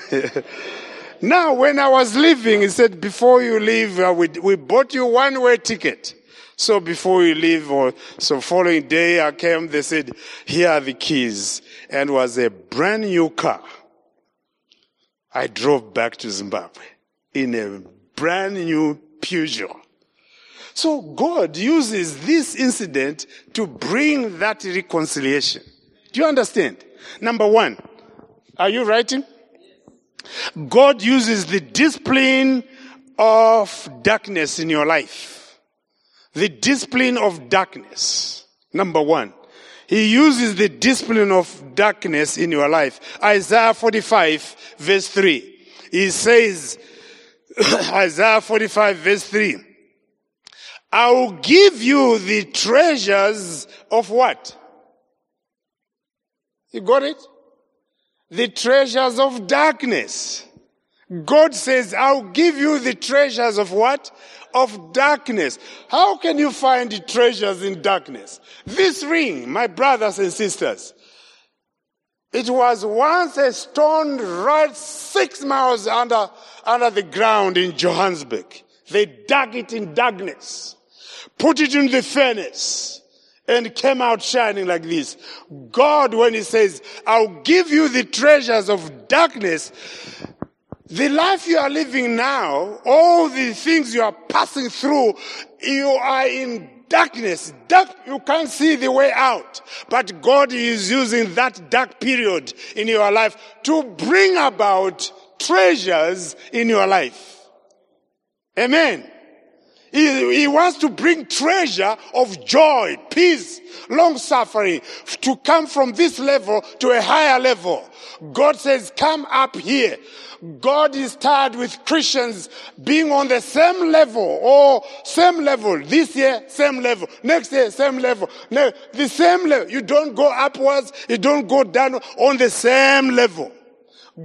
now, when I was leaving, he said, before you leave, uh, we, we bought you one way ticket. So before we leave, or so following day I came, they said, here are the keys. And was a brand new car. I drove back to Zimbabwe in a brand new Peugeot. So God uses this incident to bring that reconciliation. Do you understand? Number one, are you writing? God uses the discipline of darkness in your life. The discipline of darkness. Number one. He uses the discipline of darkness in your life. Isaiah 45 verse 3. He says, <coughs> Isaiah 45 verse 3. I will give you the treasures of what? You got it? The treasures of darkness. God says, I'll give you the treasures of what? Of darkness. How can you find treasures in darkness? This ring, my brothers and sisters, it was once a stone right six miles under, under the ground in Johannesburg. They dug it in darkness, put it in the furnace, and came out shining like this. God, when He says, I'll give you the treasures of darkness, the life you are living now, all the things you are passing through, you are in darkness. Dark, you can't see the way out. But God is using that dark period in your life to bring about treasures in your life. Amen. He, he, wants to bring treasure of joy, peace, long suffering to come from this level to a higher level. God says, come up here. God is tired with Christians being on the same level or same level. This year, same level. Next year, same level. No, the same level. You don't go upwards. You don't go down on the same level.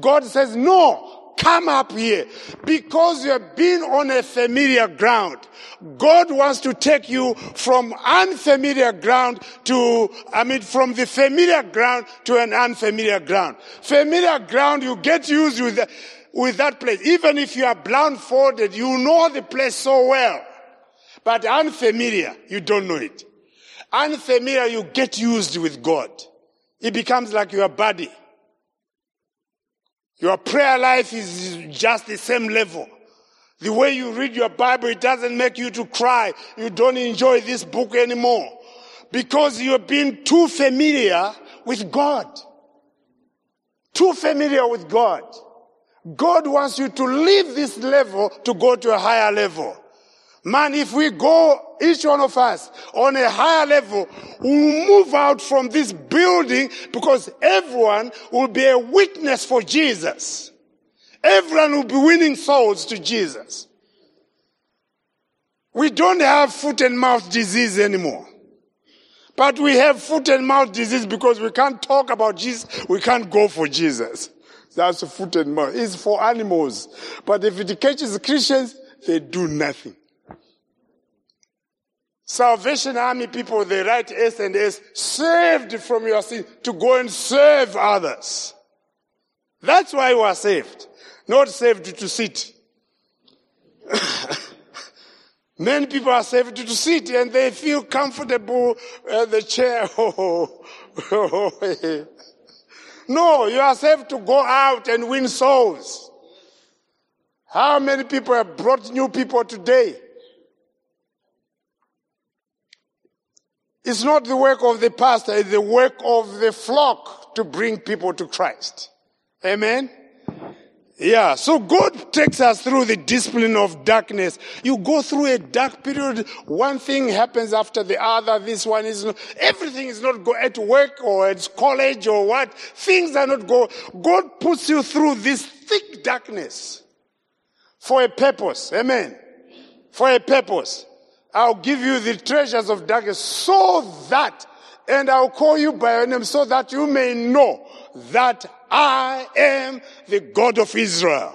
God says, no, come up here because you have been on a familiar ground. God wants to take you from unfamiliar ground to, I mean, from the familiar ground to an unfamiliar ground. Familiar ground, you get used with, with that place. Even if you are blindfolded, you know the place so well. But unfamiliar, you don't know it. Unfamiliar, you get used with God. It becomes like your body. Your prayer life is just the same level. The way you read your Bible, it doesn't make you to cry. You don't enjoy this book anymore because you've been too familiar with God. Too familiar with God. God wants you to leave this level to go to a higher level. Man, if we go, each one of us, on a higher level, we'll move out from this building because everyone will be a witness for Jesus. Everyone will be winning souls to Jesus. We don't have foot and mouth disease anymore. But we have foot and mouth disease because we can't talk about Jesus. We can't go for Jesus. That's foot and mouth. It's for animals. But if it catches Christians, they do nothing. Salvation Army people, they write S and S, saved from your sin to go and serve others. That's why you are saved, not saved to sit. <laughs> Many people are saved to sit and they feel comfortable at the chair. <laughs> no, you are saved to go out and win souls. How many people have brought new people today? It's not the work of the pastor, it's the work of the flock to bring people to Christ. Amen? Yeah, so God takes us through the discipline of darkness. You go through a dark period, one thing happens after the other, this one is not, everything is not go at work or at college or what. Things are not go. God puts you through this thick darkness for a purpose. Amen. For a purpose. I'll give you the treasures of darkness so that, and I'll call you by your name so that you may know that I am the God of Israel.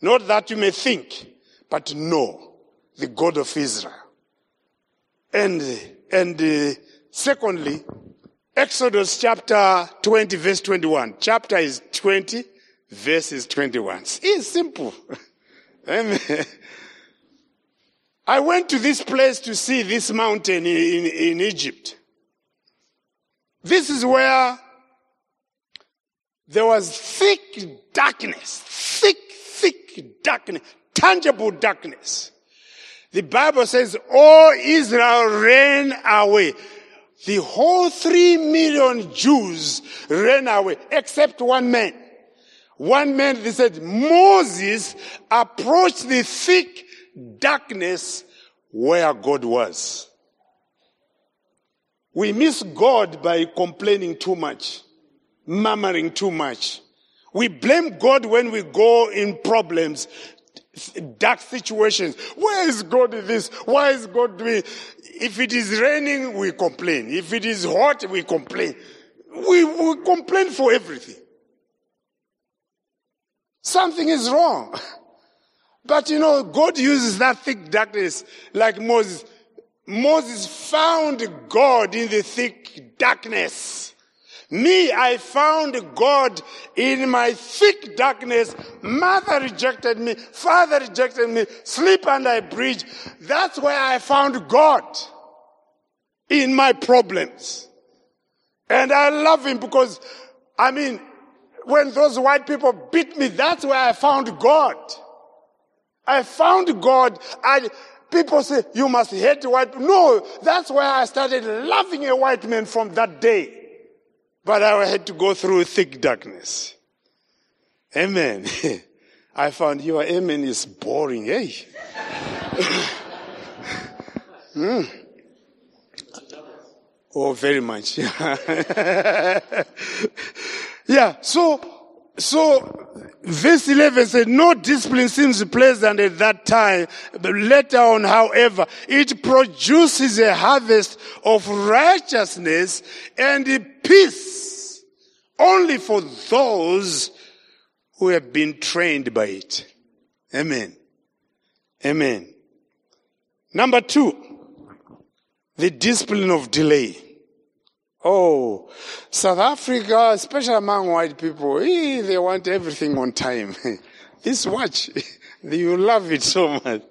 Not that you may think, but know the God of Israel. And, and uh, secondly, Exodus chapter 20 verse 21. Chapter is 20, verse is 21. It's simple. <laughs> Amen. I went to this place to see this mountain in, in, Egypt. This is where there was thick darkness, thick, thick darkness, tangible darkness. The Bible says all Israel ran away. The whole three million Jews ran away except one man. One man, they said, Moses approached the thick darkness where God was. We miss God by complaining too much, murmuring too much. We blame God when we go in problems, dark situations. Where is God in this? Why is God doing? If it is raining, we complain. If it is hot, we complain. We, we complain for everything. Something is wrong. <laughs> But you know, God uses that thick darkness like Moses. Moses found God in the thick darkness. Me, I found God in my thick darkness. Mother rejected me. Father rejected me. Sleep under a bridge. That's where I found God in my problems. And I love him because, I mean, when those white people beat me, that's where I found God. I found God. I, people say, you must hate white. No, that's why I started loving a white man from that day. But I had to go through thick darkness. Amen. <laughs> I found your amen is boring, hey? <laughs> mm. Oh, very much. <laughs> yeah, so, so, verse 11 says, no discipline seems pleasant at that time. But later on, however, it produces a harvest of righteousness and peace only for those who have been trained by it. Amen. Amen. Number two, the discipline of delay. Oh, South Africa, especially among white people, eh, they want everything on time. <laughs> this watch, <laughs> you love it so much.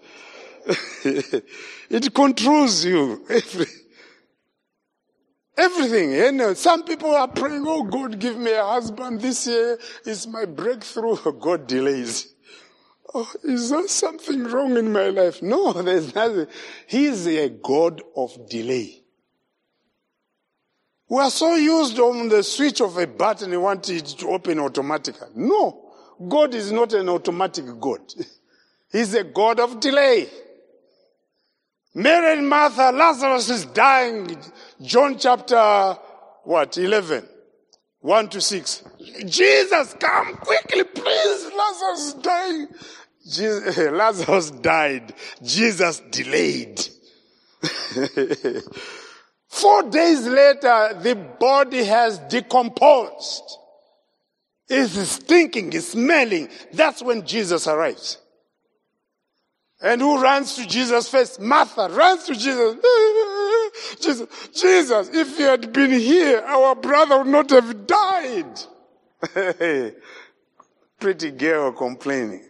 <laughs> it controls you. Every, everything. You know, some people are praying, oh God, give me a husband this year. Is my breakthrough. God delays. Oh, is there something wrong in my life? No, there's nothing. He's a God of delay. We are so used on the switch of a button, we want it to open automatically. No, God is not an automatic God. <laughs> He's a God of delay. Mary and Martha, Lazarus is dying. John chapter, what, 11, 1 to 6. Jesus, come quickly, please. Lazarus is dying. Jesus, <laughs> Lazarus died. Jesus delayed. <laughs> Four days later, the body has decomposed. It's stinking, it's smelling. That's when Jesus arrives. And who runs to Jesus first? Martha runs to Jesus. <laughs> Jesus, Jesus, if you had been here, our brother would not have died. <laughs> Pretty girl complaining.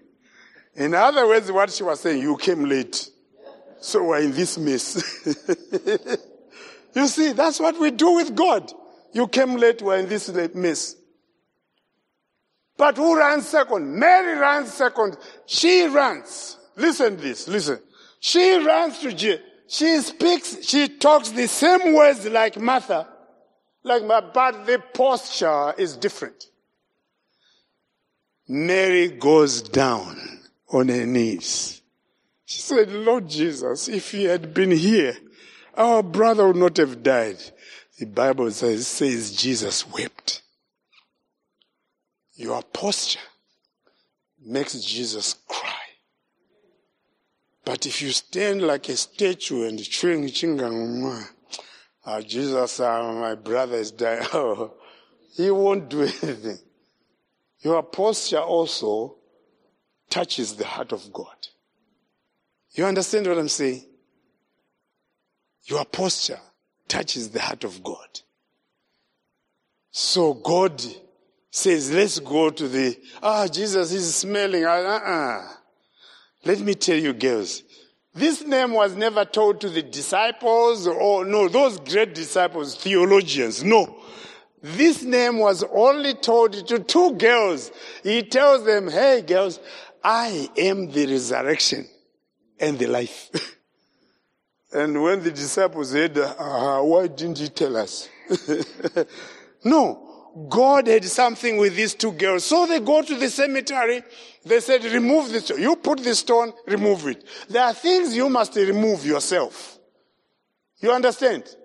In other words, what she was saying, you came late. So we're in this mess. <laughs> You see, that's what we do with God. You came late, we're in this mess. But who runs second? Mary runs second. She runs. Listen this, listen. She runs to Jesus. She speaks, she talks the same words like Martha, like my, but the posture is different. Mary goes down on her knees. She said, Lord Jesus, if you had been here, our brother would not have died. The Bible says, says Jesus wept. Your posture makes Jesus cry. But if you stand like a statue and chewing chingam, uh, Jesus, uh, my brother is dying, <laughs> oh, he won't do anything. Your posture also touches the heart of God. You understand what I'm saying? Your posture touches the heart of God. So God says, let's go to the, ah, Jesus is smelling. Uh-uh. Let me tell you girls, this name was never told to the disciples or no, those great disciples, theologians. No. This name was only told to two girls. He tells them, hey girls, I am the resurrection and the life. <laughs> And when the disciples said, uh, why didn't he tell us? <laughs> no. God had something with these two girls. So they go to the cemetery. They said, remove this. You put the stone, remove it. There are things you must remove yourself. You understand?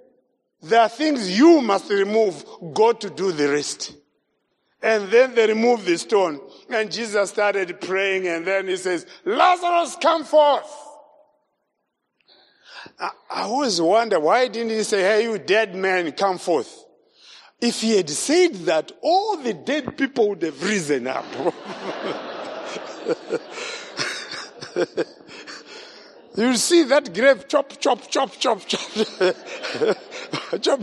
There are things you must remove, God to do the rest. And then they removed the stone. And Jesus started praying, and then he says, Lazarus, come forth. I, always wonder, why didn't he say, Hey, you dead man, come forth? If he had said that, all the dead people would have risen up. <laughs> you see that grave chop, chop, chop, chop, <laughs> chop. chop.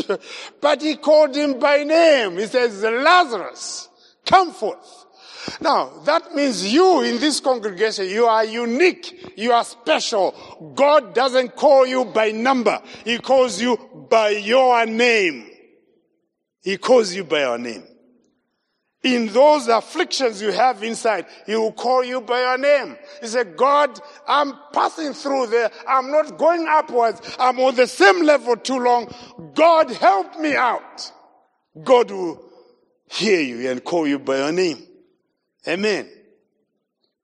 But he called him by name. He says, Lazarus, come forth. Now, that means you in this congregation, you are unique. You are special. God doesn't call you by number. He calls you by your name. He calls you by your name. In those afflictions you have inside, He will call you by your name. He said, God, I'm passing through there. I'm not going upwards. I'm on the same level too long. God, help me out. God will hear you and call you by your name. Amen.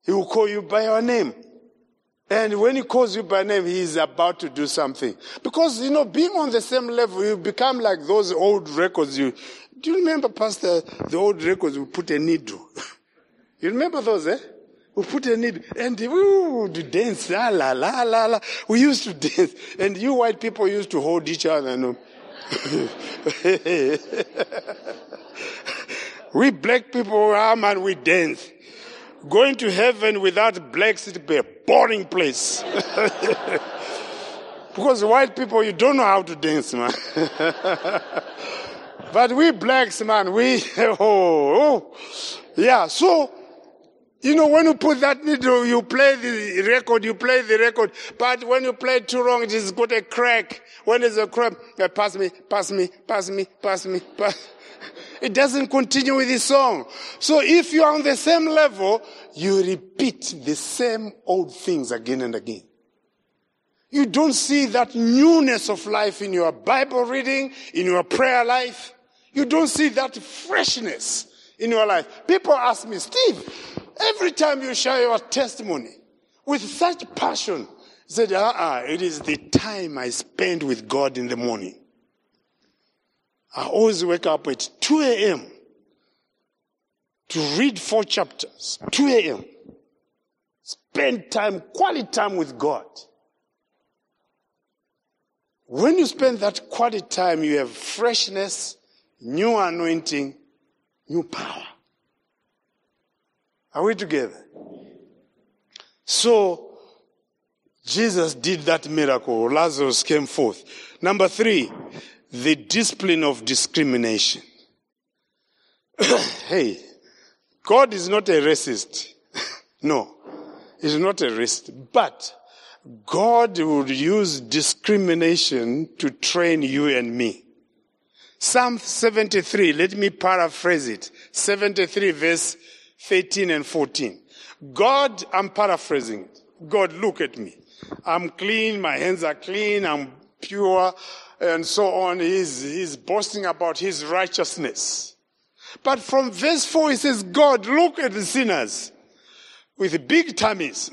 He will call you by your name. And when he calls you by name, he is about to do something. Because, you know, being on the same level, you become like those old records. You, do you remember, Pastor, the old records we put a needle? <laughs> you remember those, eh? We put a needle and we would dance, la la la la la. We used to dance. And you white people used to hold each other. <laughs> <laughs> we black people, ah man, we dance. Going to heaven without blacks, it'd be a boring place. <laughs> because white people, you don't know how to dance, man. <laughs> but we blacks, man, we, <laughs> oh, oh, yeah. So, you know, when you put that needle, you play the record, you play the record. But when you play too long, it has got a crack. When there's a crack, pass me, pass me, pass me, pass me, pass. It doesn't continue with the song. So if you are on the same level, you repeat the same old things again and again. You don't see that newness of life in your Bible reading, in your prayer life. You don't see that freshness in your life. People ask me, Steve, every time you share your testimony with such passion, said, uh-uh, it is the time I spend with God in the morning. I always wake up at 2 a.m. to read four chapters. 2 a.m. Spend time, quality time with God. When you spend that quality time, you have freshness, new anointing, new power. Are we together? So, Jesus did that miracle. Lazarus came forth. Number three, the discipline of discrimination. <coughs> hey, God is not a racist. <laughs> no, he's not a racist. But God would use discrimination to train you and me. Psalm 73, let me paraphrase it. 73 verse 13 and 14. God, I'm paraphrasing it. God, look at me. I'm clean, my hands are clean, I'm pure, and so on. He's, he's boasting about his righteousness. But from verse 4, he says, God, look at the sinners with big tummies.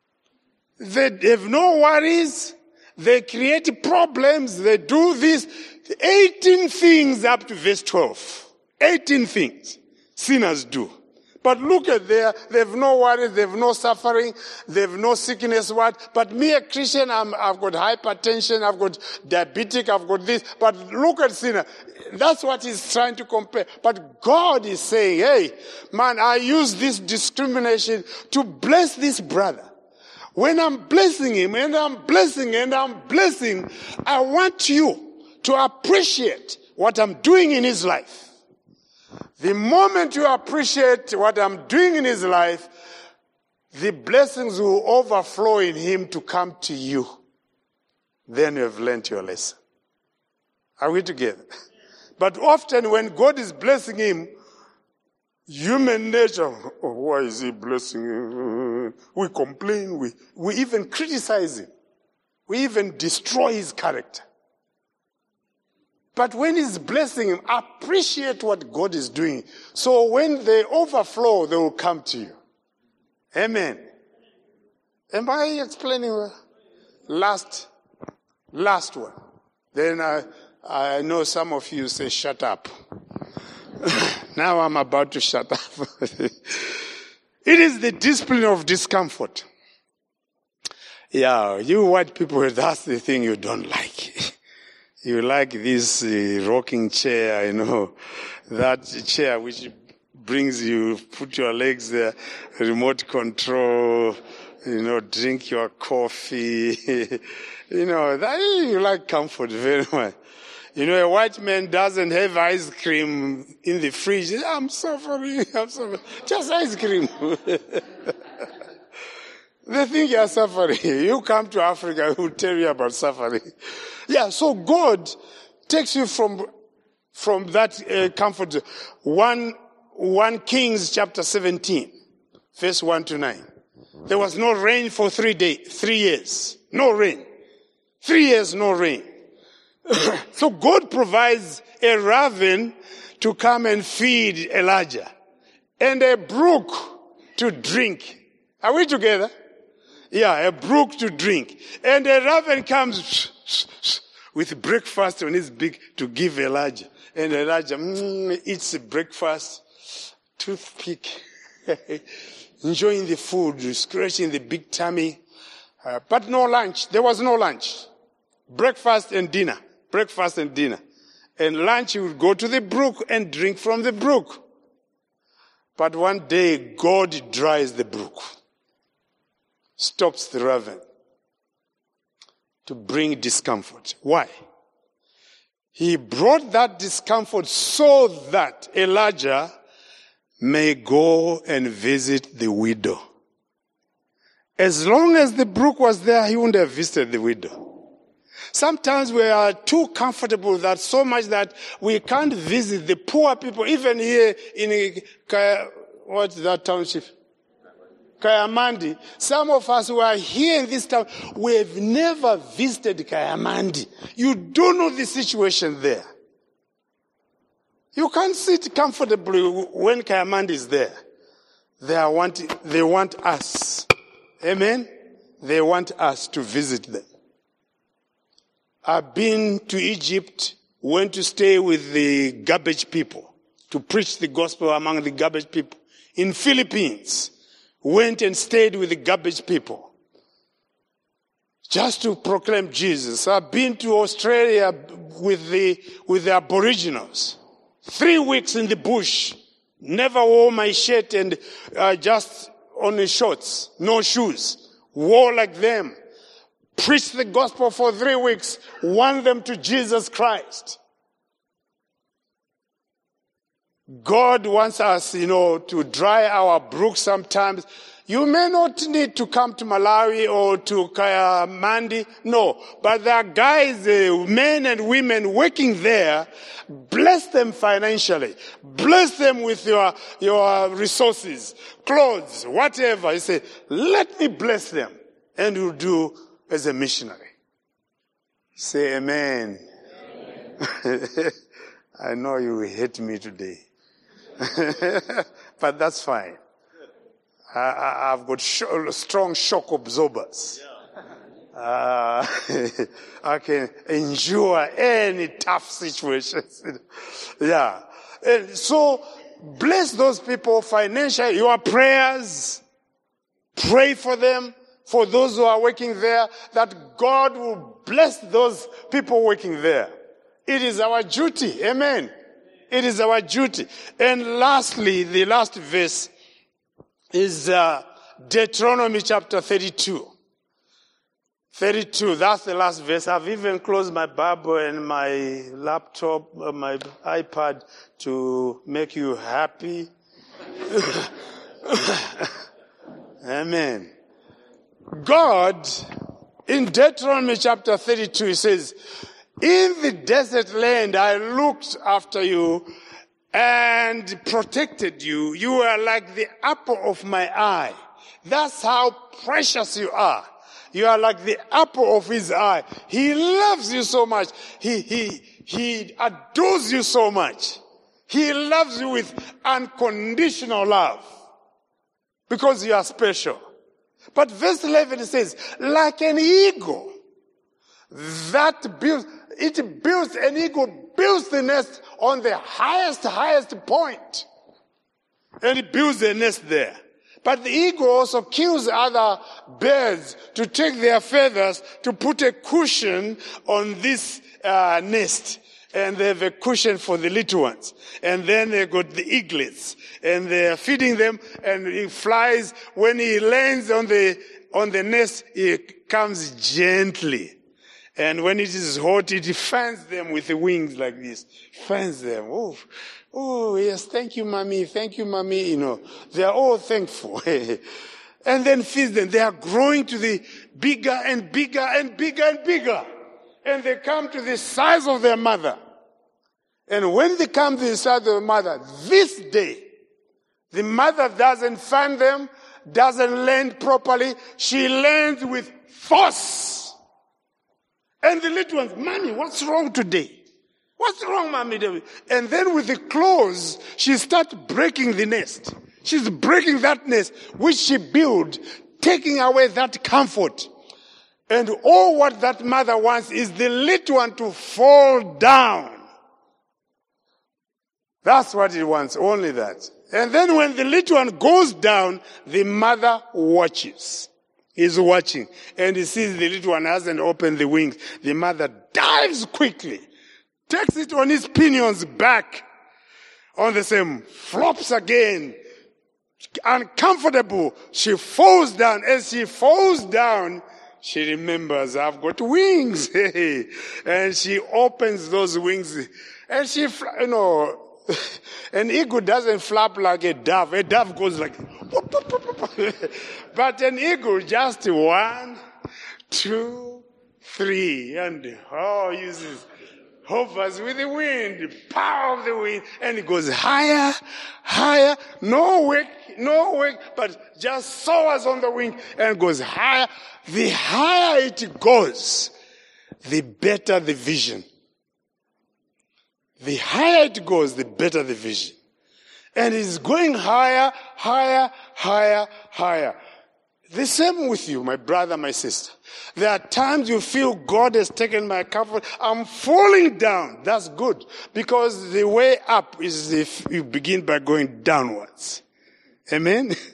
<laughs> they have no worries. They create problems. They do this. 18 things up to verse 12. 18 things sinners do. But look at there, they've no worries, they've no suffering, they've no sickness, what? But me, a Christian, I'm, I've got hypertension, I've got diabetic, I've got this. But look at sinner. That's what he's trying to compare. But God is saying, hey, man, I use this discrimination to bless this brother. When I'm blessing him and I'm blessing and I'm blessing, I want you to appreciate what I'm doing in his life. The moment you appreciate what I'm doing in his life, the blessings will overflow in him to come to you. Then you have learned your lesson. Are we together? <laughs> But often when God is blessing him, human nature, oh, why is he blessing him? We complain, we, we even criticize him. We even destroy his character. But when he's blessing him, appreciate what God is doing. So when they overflow, they will come to you. Amen. Am I explaining well? Last, last one. Then I, I know some of you say, shut up. <laughs> now I'm about to shut up. <laughs> it is the discipline of discomfort. Yeah, you white people, <laughs> that's the thing you don't like. You like this uh, rocking chair, you know, <laughs> that chair which brings you, put your legs there, remote control, you know, drink your coffee. <laughs> you know, that, you like comfort very much. You know, a white man doesn't have ice cream in the fridge. I'm suffering. <laughs> I'm suffering. Just ice cream. They think you're suffering. <laughs> You come to Africa, who tell you about suffering. Yeah, so God takes you from, from that uh, comfort. One, one Kings chapter 17, verse 1 to 9. There was no rain for three days, three years. No rain. Three years, no rain. <coughs> so God provides a raven to come and feed Elijah and a brook to drink. Are we together? Yeah, a brook to drink. And a raven comes with breakfast on his beak to give Elijah. And Elijah mm, eats breakfast, toothpick, <laughs> enjoying the food, scratching the big tummy. Uh, but no lunch. There was no lunch. Breakfast and dinner. Breakfast and dinner. And lunch, he would go to the brook and drink from the brook. But one day, God dries the brook, stops the raven to bring discomfort. Why? He brought that discomfort so that Elijah may go and visit the widow. As long as the brook was there, he wouldn't have visited the widow. Sometimes we are too comfortable that so much that we can't visit the poor people, even here in, uh, what's that township? Kayamandi. Some of us who are here in this town, we have never visited Kayamandi. You don't know the situation there. You can't sit comfortably when Kayamandi is there. They are wanting, they want us. Amen? They want us to visit them. I've been to Egypt, went to stay with the garbage people, to preach the gospel among the garbage people. In Philippines, went and stayed with the garbage people just to proclaim Jesus. I've been to Australia with the, with the aboriginals. Three weeks in the bush. Never wore my shirt and uh, just only shorts, no shoes. Wore like them. Preached the gospel for three weeks. Won them to Jesus Christ. God wants us, you know, to dry our brooks sometimes. You may not need to come to Malawi or to Kayamandi, no, but there are guys, uh, men and women working there. Bless them financially. Bless them with your, your resources, clothes, whatever. You say, let me bless them. And you do as a missionary. Say amen. amen. <laughs> I know you hate me today. <laughs> but that's fine. I, have got sh- strong shock absorbers. Uh, <laughs> I can endure any tough situations. <laughs> yeah. And so bless those people financially. Your prayers, pray for them, for those who are working there, that God will bless those people working there. It is our duty. Amen. It is our duty. And lastly, the last verse is uh, Deuteronomy chapter 32. 32, that's the last verse. I've even closed my Bible and my laptop, uh, my iPad to make you happy. <laughs> Amen. God, in Deuteronomy chapter 32, he says, in the desert land, I looked after you and protected you. You are like the apple of my eye. That's how precious you are. You are like the apple of his eye. He loves you so much. He, he, He adores you so much. He loves you with unconditional love because you are special. But verse 11 says, like an eagle that builds, it builds, an eagle builds the nest on the highest, highest point. And it builds the nest there. But the eagle also kills other birds to take their feathers to put a cushion on this uh, nest. And they have a cushion for the little ones. And then they got the eaglets. And they're feeding them and he flies. When he lands on the, on the nest, he comes gently. And when it is hot, it fans them with the wings like this. Fans them. Oh, oh yes, thank you, mommy. Thank you, mommy. You know, they are all thankful. <laughs> and then feeds them. They are growing to the bigger and bigger and bigger and bigger. And they come to the size of their mother. And when they come to the size of their mother, this day, the mother doesn't fan them, doesn't land properly. She lands with force. And the little ones, Mommy, what's wrong today? What's wrong, Mommy? And then with the claws, she starts breaking the nest. She's breaking that nest which she built, taking away that comfort. And all what that mother wants is the little one to fall down. That's what it wants, only that. And then when the little one goes down, the mother watches. He's watching and he sees the little one hasn't opened the wings. The mother dives quickly, takes it on his pinions back on the same, flops again, uncomfortable. She falls down. As she falls down, she remembers, I've got wings. <laughs> and she opens those wings and she, you know, <laughs> an eagle doesn't flap like a dove. A dove goes like, <laughs> but an eagle just one, two, three, and oh, uses hovers with the wind, power of the wind, and it goes higher, higher, no wake, no wake, but just soars on the wing and goes higher. The higher it goes, the better the vision. The higher it goes, the better the vision. And it's going higher, higher, higher, higher. The same with you, my brother, my sister. There are times you feel God has taken my comfort. I'm falling down. That's good. Because the way up is if you begin by going downwards. Amen? <laughs>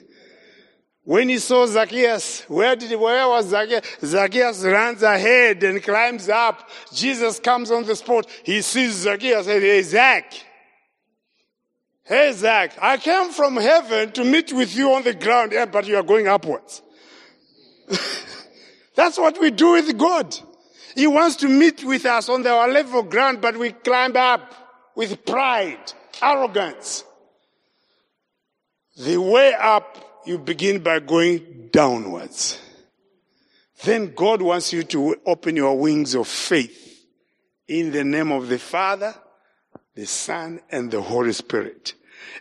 When he saw Zacchaeus, where did where was Zacchaeus? Zacchaeus runs ahead and climbs up. Jesus comes on the spot. He sees Zacchaeus and says, Hey, Zach. Hey, Zach, I came from heaven to meet with you on the ground, yeah, but you are going upwards. <laughs> That's what we do with God. He wants to meet with us on our level ground, but we climb up with pride, arrogance. The way up you begin by going downwards. Then God wants you to open your wings of faith in the name of the Father, the Son, and the Holy Spirit.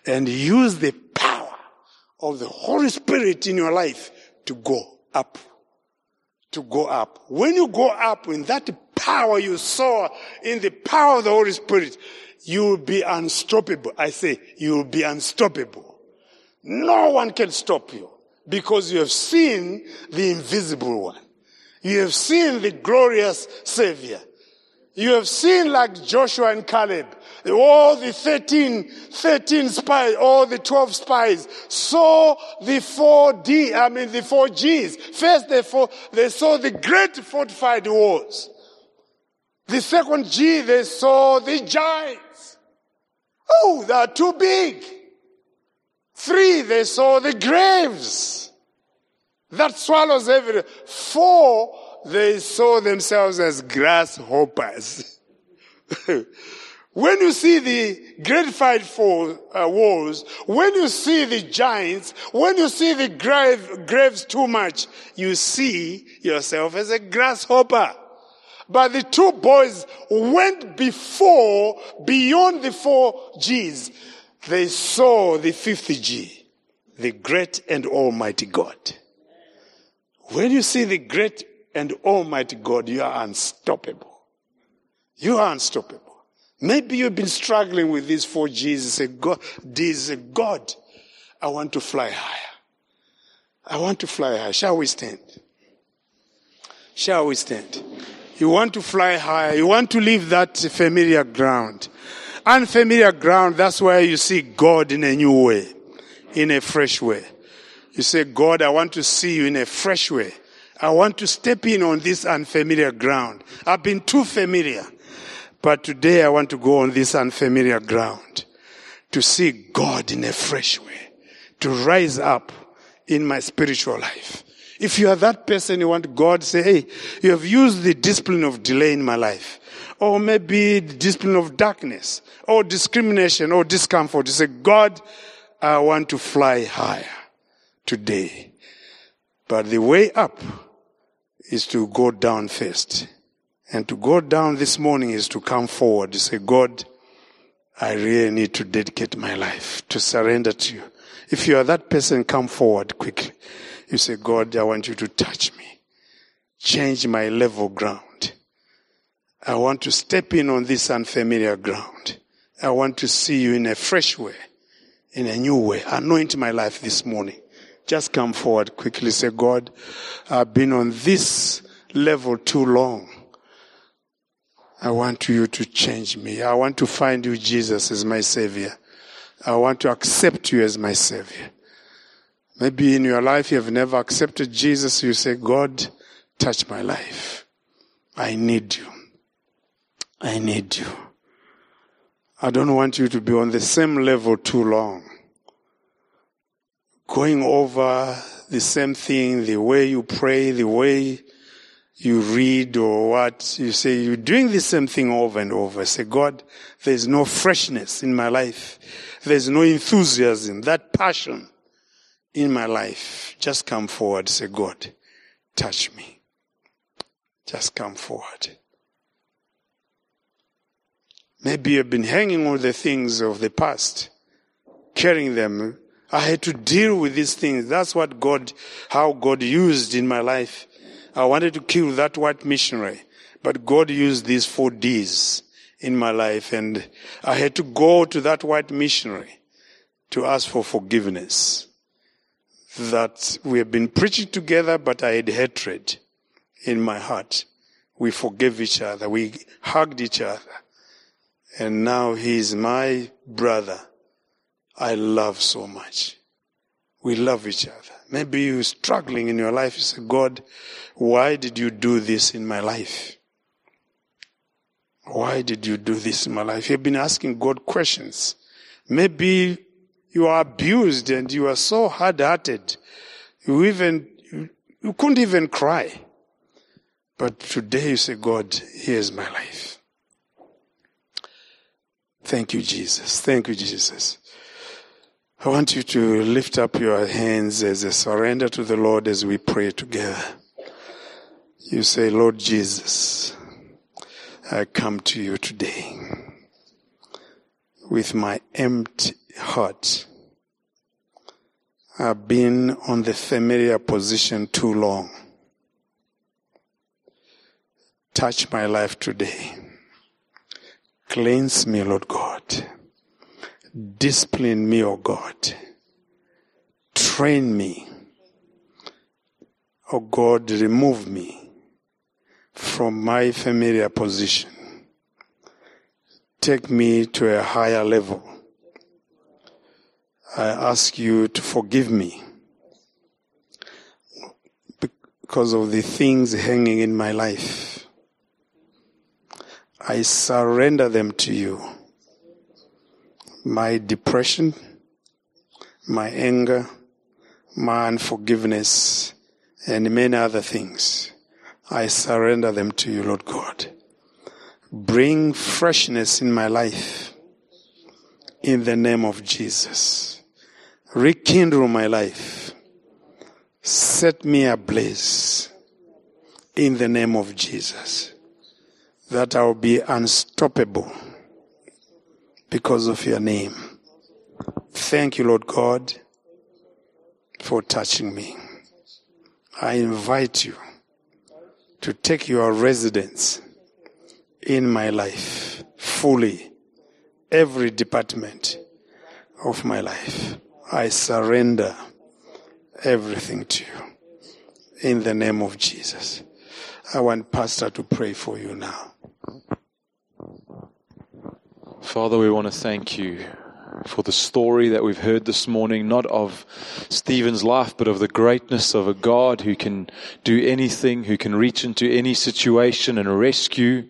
And use the power of the Holy Spirit in your life to go up. To go up. When you go up in that power you saw in the power of the Holy Spirit, you will be unstoppable. I say, you will be unstoppable. No one can stop you because you have seen the invisible one. You have seen the glorious Savior. You have seen like Joshua and Caleb, all the 13, 13 spies, all the 12 spies saw the four D, I mean the four G's. First they, four, they saw the great fortified walls. The second G, they saw the giants. Oh, they are too big. Three, they saw the graves. That swallows every. Four, they saw themselves as grasshoppers. <laughs> when you see the gratified for uh, walls, when you see the giants, when you see the grave, graves too much, you see yourself as a grasshopper. But the two boys went before, beyond the four G's they saw the fifth G, the great and almighty God. When you see the great and almighty God, you are unstoppable. You are unstoppable. Maybe you've been struggling with this for Jesus. Say, God, this God. I want to fly higher. I want to fly higher. Shall we stand? Shall we stand? You want to fly higher. You want to leave that familiar ground. Unfamiliar ground, that's where you see God in a new way, in a fresh way. You say, God, I want to see you in a fresh way. I want to step in on this unfamiliar ground. I've been too familiar. But today I want to go on this unfamiliar ground to see God in a fresh way, to rise up in my spiritual life. If you are that person, you want God say, hey, you have used the discipline of delay in my life. Or maybe the discipline of darkness, or discrimination, or discomfort. You say, God, I want to fly higher today. But the way up is to go down first. And to go down this morning is to come forward You say, God, I really need to dedicate my life to surrender to you. If you are that person, come forward quickly. You say, God, I want you to touch me. Change my level ground. I want to step in on this unfamiliar ground. I want to see you in a fresh way, in a new way. Anoint my life this morning. Just come forward quickly. Say, God, I've been on this level too long. I want you to change me. I want to find you, Jesus, as my Savior. I want to accept you as my Savior. Maybe in your life you have never accepted Jesus. You say, God, touch my life. I need you. I need you. I don't want you to be on the same level too long. Going over the same thing, the way you pray, the way you read or what, you say you're doing the same thing over and over. Say, God, there's no freshness in my life. There's no enthusiasm, that passion in my life. Just come forward. Say, God, touch me. Just come forward. Maybe you've been hanging on the things of the past, carrying them. I had to deal with these things. That's what God, how God used in my life I wanted to kill that white missionary, but God used these four D's in my life and I had to go to that white missionary to ask for forgiveness. That we have been preaching together, but I had hatred in my heart. We forgave each other. We hugged each other. And now he is my brother. I love so much. We love each other. Maybe you're struggling in your life. You say, God, why did you do this in my life? Why did you do this in my life? You've been asking God questions. Maybe you are abused and you are so hard hearted. You even, you, you couldn't even cry. But today you say, God, here's my life. Thank you, Jesus. Thank you, Jesus. I want you to lift up your hands as a surrender to the Lord as we pray together. You say, Lord Jesus, I come to you today with my empty heart. I've been on the familiar position too long. Touch my life today. Cleanse me, Lord God. Discipline me, O oh God. Train me. O oh God, remove me from my familiar position. Take me to a higher level. I ask you to forgive me because of the things hanging in my life. I surrender them to you my depression, my anger, my unforgiveness, and many other things. I surrender them to you, Lord God. Bring freshness in my life in the name of Jesus. Rekindle my life. Set me ablaze in the name of Jesus. That I will be unstoppable because of your name. Thank you, Lord God, for touching me. I invite you to take your residence in my life fully every department of my life. I surrender everything to you in the name of Jesus. I want Pastor to pray for you now. Father, we want to thank you for the story that we've heard this morning, not of Stephen's life, but of the greatness of a God who can do anything, who can reach into any situation and rescue,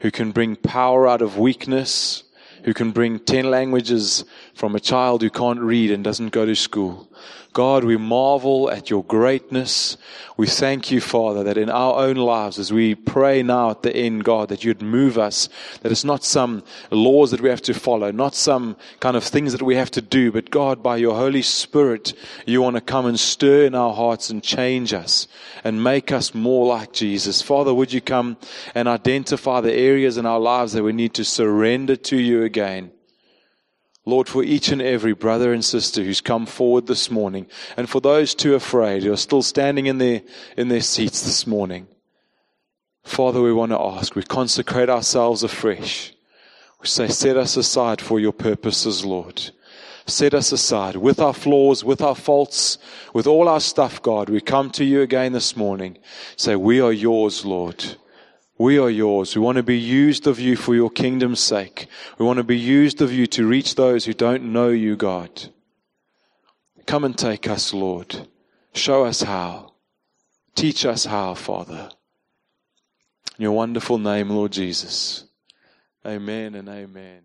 who can bring power out of weakness, who can bring 10 languages from a child who can't read and doesn't go to school. God, we marvel at your greatness. We thank you, Father, that in our own lives, as we pray now at the end, God, that you'd move us, that it's not some laws that we have to follow, not some kind of things that we have to do, but God, by your Holy Spirit, you want to come and stir in our hearts and change us and make us more like Jesus. Father, would you come and identify the areas in our lives that we need to surrender to you again? Lord, for each and every brother and sister who's come forward this morning, and for those too afraid who are still standing in their, in their seats this morning, Father, we want to ask, we consecrate ourselves afresh. We say, set us aside for your purposes, Lord. Set us aside with our flaws, with our faults, with all our stuff, God. We come to you again this morning. Say, we are yours, Lord. We are yours. We want to be used of you for your kingdom's sake. We want to be used of you to reach those who don't know you, God. Come and take us, Lord. Show us how. Teach us how, Father. In your wonderful name, Lord Jesus. Amen and amen.